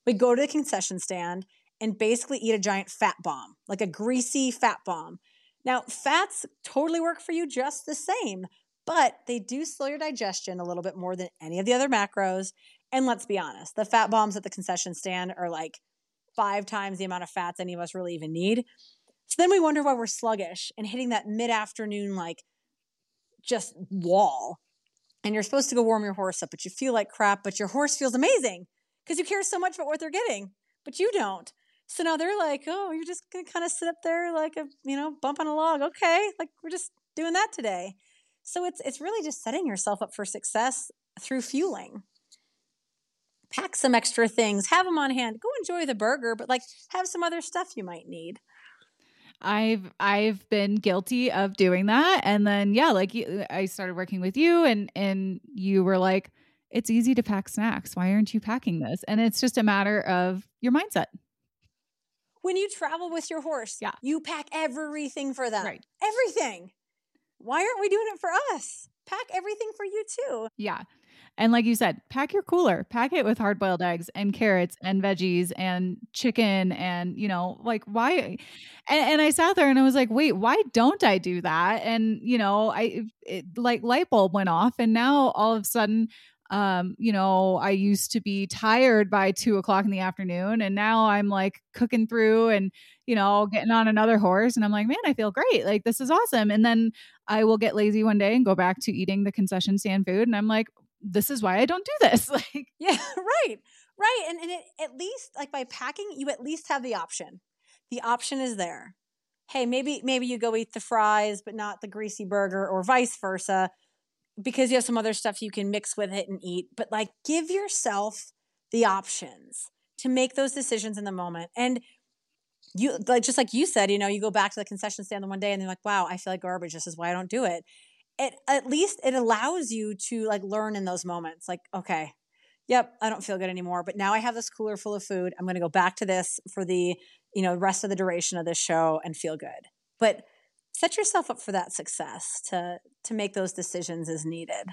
We go to the concession stand and basically eat a giant fat bomb, like a greasy fat bomb. Now, fats totally work for you just the same but they do slow your digestion a little bit more than any of the other macros. And let's be honest, the fat bombs at the concession stand are like five times the amount of fats any of us really even need. So then we wonder why we're sluggish and hitting that mid afternoon, like just wall. And you're supposed to go warm your horse up, but you feel like crap, but your horse feels amazing because you care so much about what they're getting, but you don't. So now they're like, oh, you're just going to kind of sit up there like a, you know, bump on a log. Okay. Like we're just doing that today. So it's it's really just setting yourself up for success through fueling. Pack some extra things, have them on hand. Go enjoy the burger, but like have some other stuff you might need. I've I've been guilty of doing that and then yeah, like I started working with you and and you were like it's easy to pack snacks. Why aren't you packing this? And it's just a matter of your mindset. When you travel with your horse, yeah. you pack everything for them. Right. Everything why aren't we doing it for us? Pack everything for you too. Yeah. And like you said, pack your cooler, pack it with hard boiled eggs and carrots and veggies and chicken and, you know, like why? And, and, I sat there and I was like, wait, why don't I do that? And, you know, I, it, like light bulb went off and now all of a sudden, um, you know, I used to be tired by two o'clock in the afternoon and now I'm like cooking through and, you know, getting on another horse and I'm like, man, I feel great. Like this is awesome. And then I will get lazy one day and go back to eating the concession stand food. And I'm like, this is why I don't do this. like, yeah, right. Right. And, and it, at least like by packing, you at least have the option. The option is there. Hey, maybe, maybe you go eat the fries, but not the greasy burger or vice versa because you have some other stuff you can mix with it and eat. But like give yourself the options to make those decisions in the moment. And you like just like you said, you know, you go back to the concession stand the one day and they're like, wow, I feel like garbage. This is why I don't do it it at least it allows you to like learn in those moments like okay yep i don't feel good anymore but now i have this cooler full of food i'm going to go back to this for the you know rest of the duration of this show and feel good but set yourself up for that success to to make those decisions as needed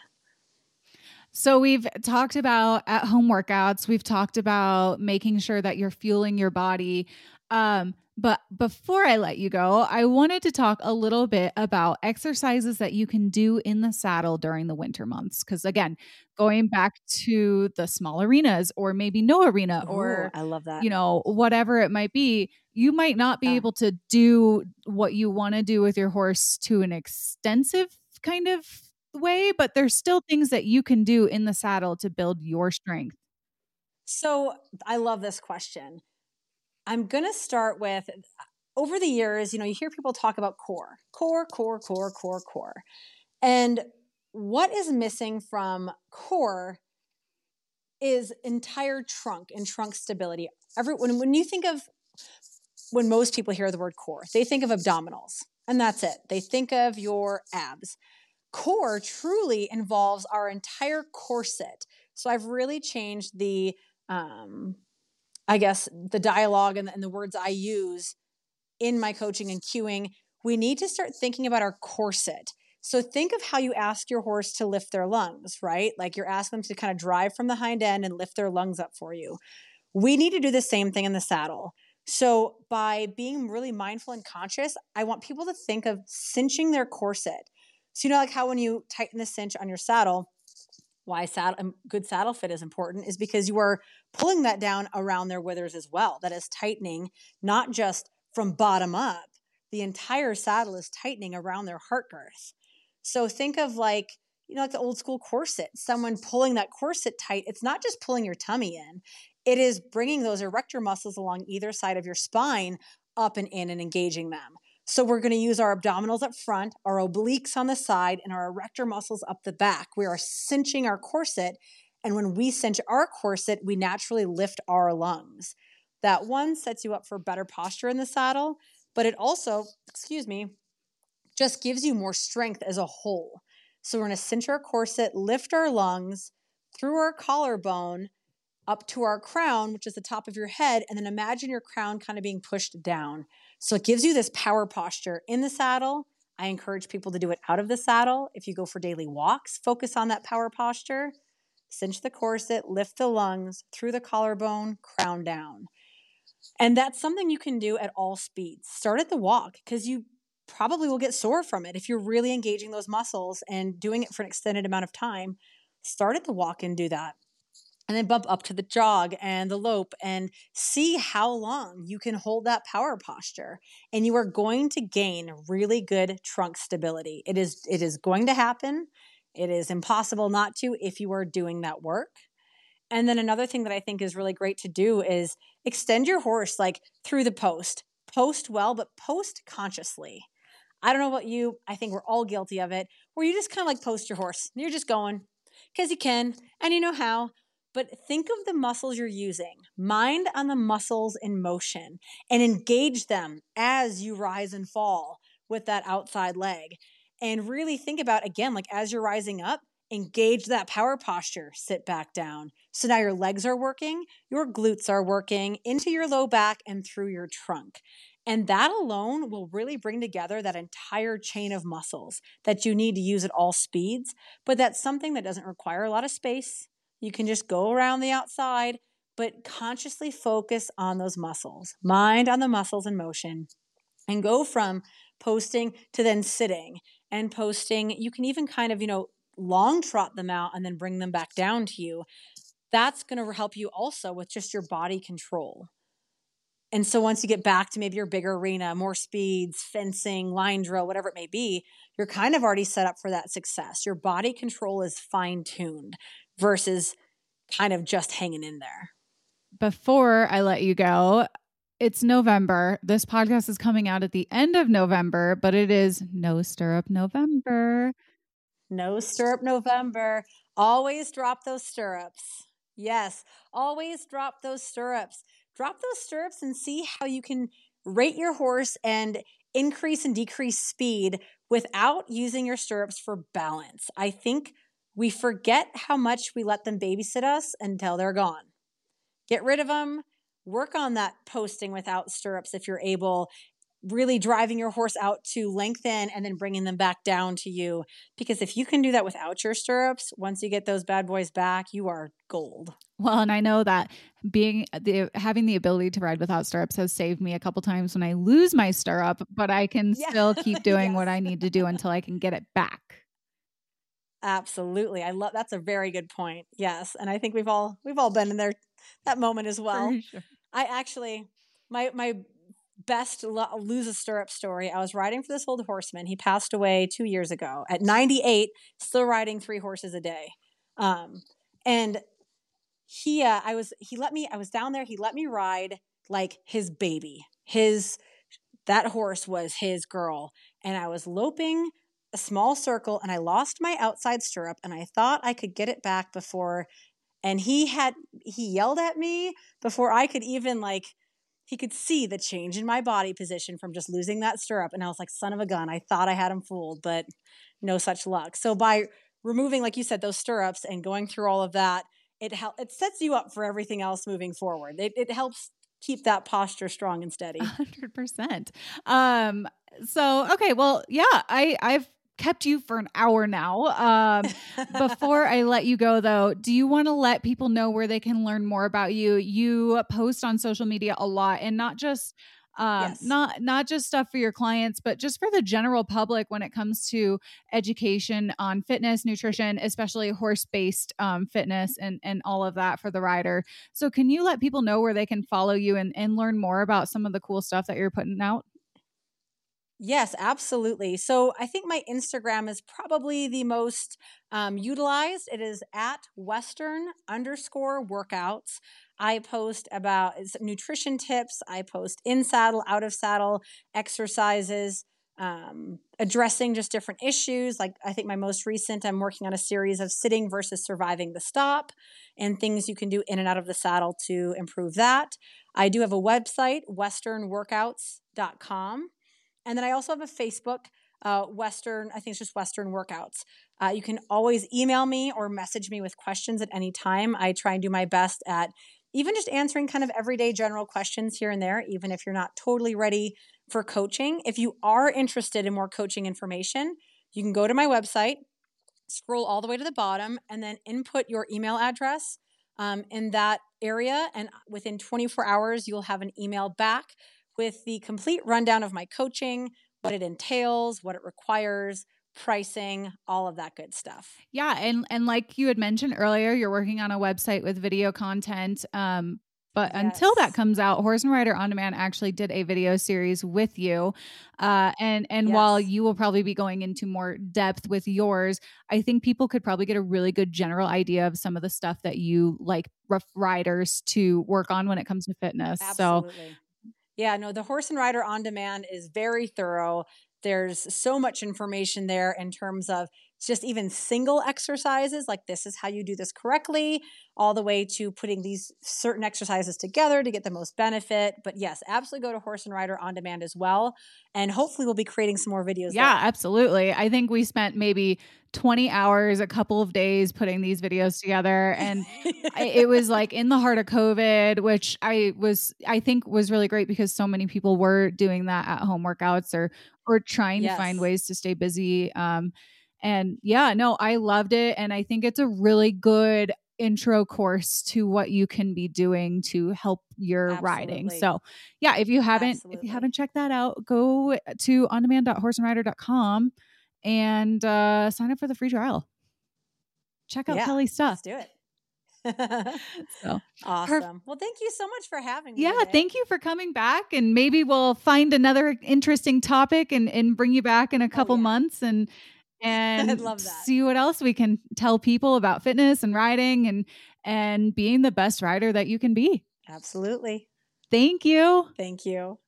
so we've talked about at home workouts we've talked about making sure that you're fueling your body um but before I let you go, I wanted to talk a little bit about exercises that you can do in the saddle during the winter months. Because again, going back to the small arenas or maybe no arena Ooh, or I love that. You know, whatever it might be, you might not be yeah. able to do what you want to do with your horse to an extensive kind of way, but there's still things that you can do in the saddle to build your strength. So I love this question I'm going to start with over the years, you know, you hear people talk about core, core, core, core, core, core. And what is missing from core is entire trunk and trunk stability. Every when, when you think of when most people hear the word core, they think of abdominals, and that's it. They think of your abs. Core truly involves our entire corset. So I've really changed the um, I guess, the dialogue and, and the words I use in my coaching and cueing, we need to start thinking about our corset. So think of how you ask your horse to lift their lungs, right? Like you're asking them to kind of drive from the hind end and lift their lungs up for you. We need to do the same thing in the saddle. So by being really mindful and conscious, I want people to think of cinching their corset. So you know like how when you tighten the cinch on your saddle, why saddle um, good saddle fit is important is because you are pulling that down around their withers as well. That is tightening not just from bottom up. The entire saddle is tightening around their heart girth. So think of like you know like the old school corset. Someone pulling that corset tight. It's not just pulling your tummy in. It is bringing those erector muscles along either side of your spine up and in and engaging them. So we're going to use our abdominals up front, our obliques on the side, and our erector muscles up the back. We are cinching our corset. And when we cinch our corset, we naturally lift our lungs. That one sets you up for better posture in the saddle, but it also, excuse me, just gives you more strength as a whole. So we're going to cinch our corset, lift our lungs through our collarbone up to our crown, which is the top of your head, and then imagine your crown kind of being pushed down. So it gives you this power posture in the saddle. I encourage people to do it out of the saddle. If you go for daily walks, focus on that power posture. Cinch the corset, lift the lungs through the collarbone, crown down. And that's something you can do at all speeds. Start at the walk because you probably will get sore from it if you're really engaging those muscles and doing it for an extended amount of time. Start at the walk and do that and then bump up to the jog and the lope and see how long you can hold that power posture and you are going to gain really good trunk stability. It is it is going to happen. It is impossible not to if you are doing that work. And then another thing that i think is really great to do is extend your horse like through the post post well but post consciously. I don't know about you i think we're all guilty of it where you just kind of like post your horse you're just going because you can and you know how but think of the muscles you're using. Mind on the muscles in motion and engage them as you rise and fall with that outside leg. And really think about, again, like as you're rising up, engage that power posture, sit back down. So now your legs are working, your glutes are working into your low back and through your trunk. And that alone will really bring together that entire chain of muscles that you need to use at all speeds. But that's something that doesn't require a lot of space. You can just go around the outside, but consciously focus on those muscles, mind on the muscles in motion, and go from posting to then sitting and posting. You can even kind of, you know, long trot them out and then bring them back down to you. That's going to help you also with just your body control. And so once you get back to maybe your bigger arena, more speeds, fencing, line drill, whatever it may be, you're kind of already set up for that success. Your body control is fine tuned versus kind of just hanging in there. Before I let you go, it's November. This podcast is coming out at the end of November, but it is no stirrup November. No stirrup November. Always drop those stirrups. Yes, always drop those stirrups. Drop those stirrups and see how you can rate your horse and increase and decrease speed without using your stirrups for balance. I think we forget how much we let them babysit us until they're gone. Get rid of them. Work on that posting without stirrups if you're able. Really driving your horse out to lengthen and then bringing them back down to you. Because if you can do that without your stirrups, once you get those bad boys back, you are gold. Well, and I know that being the having the ability to ride without stirrups has saved me a couple times when I lose my stirrup, but I can yeah. still keep doing yes. what I need to do until I can get it back. Absolutely. I love that's a very good point. Yes. And I think we've all we've all been in there that moment as well. Sure. I actually my my best lo- lose a stirrup story. I was riding for this old horseman. He passed away 2 years ago at 98, still riding 3 horses a day. Um and he uh, I was he let me I was down there, he let me ride like his baby. His that horse was his girl and I was loping a small circle and I lost my outside stirrup and I thought I could get it back before and he had he yelled at me before I could even like he could see the change in my body position from just losing that stirrup and I was like son of a gun I thought I had him fooled but no such luck. So by removing like you said those stirrups and going through all of that it help it sets you up for everything else moving forward. It, it helps keep that posture strong and steady. 100%. Um so okay, well, yeah, I I've kept you for an hour now. Um, before I let you go, though, do you want to let people know where they can learn more about you? You post on social media a lot, and not just um, yes. not not just stuff for your clients, but just for the general public when it comes to education on fitness, nutrition, especially horse based um, fitness and and all of that for the rider. So, can you let people know where they can follow you and and learn more about some of the cool stuff that you're putting out? Yes, absolutely. So I think my Instagram is probably the most um, utilized. It is at Western underscore workouts. I post about nutrition tips. I post in saddle, out of saddle exercises, um, addressing just different issues. Like I think my most recent, I'm working on a series of sitting versus surviving the stop and things you can do in and out of the saddle to improve that. I do have a website, westernworkouts.com. And then I also have a Facebook, uh, Western, I think it's just Western Workouts. Uh, you can always email me or message me with questions at any time. I try and do my best at even just answering kind of everyday general questions here and there, even if you're not totally ready for coaching. If you are interested in more coaching information, you can go to my website, scroll all the way to the bottom, and then input your email address um, in that area. And within 24 hours, you'll have an email back with the complete rundown of my coaching, what it entails, what it requires, pricing, all of that good stuff. Yeah, and and like you had mentioned earlier, you're working on a website with video content. Um, but yes. until that comes out, Horse and Rider On Demand actually did a video series with you. Uh, and and yes. while you will probably be going into more depth with yours, I think people could probably get a really good general idea of some of the stuff that you like rough riders to work on when it comes to fitness. Absolutely. So yeah, no, the Horse and Rider on demand is very thorough. There's so much information there in terms of just even single exercises, like this is how you do this correctly, all the way to putting these certain exercises together to get the most benefit. But yes, absolutely go to Horse and Rider on demand as well. And hopefully we'll be creating some more videos. Yeah, there. absolutely. I think we spent maybe 20 hours, a couple of days putting these videos together. And it was like in the heart of COVID, which I was, I think was really great because so many people were doing that at home workouts or, or trying yes. to find ways to stay busy. Um, and yeah, no, I loved it. And I think it's a really good intro course to what you can be doing to help your Absolutely. riding. So, yeah, if you haven't Absolutely. if you haven't checked that out, go to ondemand.horseandrider.com and uh, sign up for the free trial. Check out yeah, Kelly's stuff. Let's do it. so awesome. Perf- well, thank you so much for having me. Yeah, today. thank you for coming back. And maybe we'll find another interesting topic and, and bring you back in a oh, couple oh, yeah. months and and see what else we can tell people about fitness and riding and and being the best rider that you can be. Absolutely. Thank you. Thank you.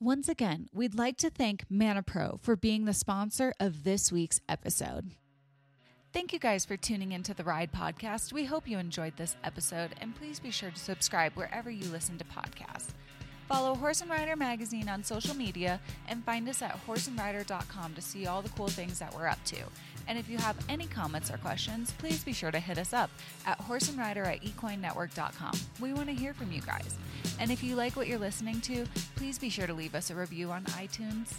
Once again, we'd like to thank Manna Pro for being the sponsor of this week's episode. Thank you guys for tuning into the Ride Podcast. We hope you enjoyed this episode, and please be sure to subscribe wherever you listen to podcasts. Follow Horse and Rider Magazine on social media and find us at horseandrider.com to see all the cool things that we're up to. And if you have any comments or questions, please be sure to hit us up at horseandrider at equinenetwork.com. We want to hear from you guys. And if you like what you're listening to, please be sure to leave us a review on iTunes.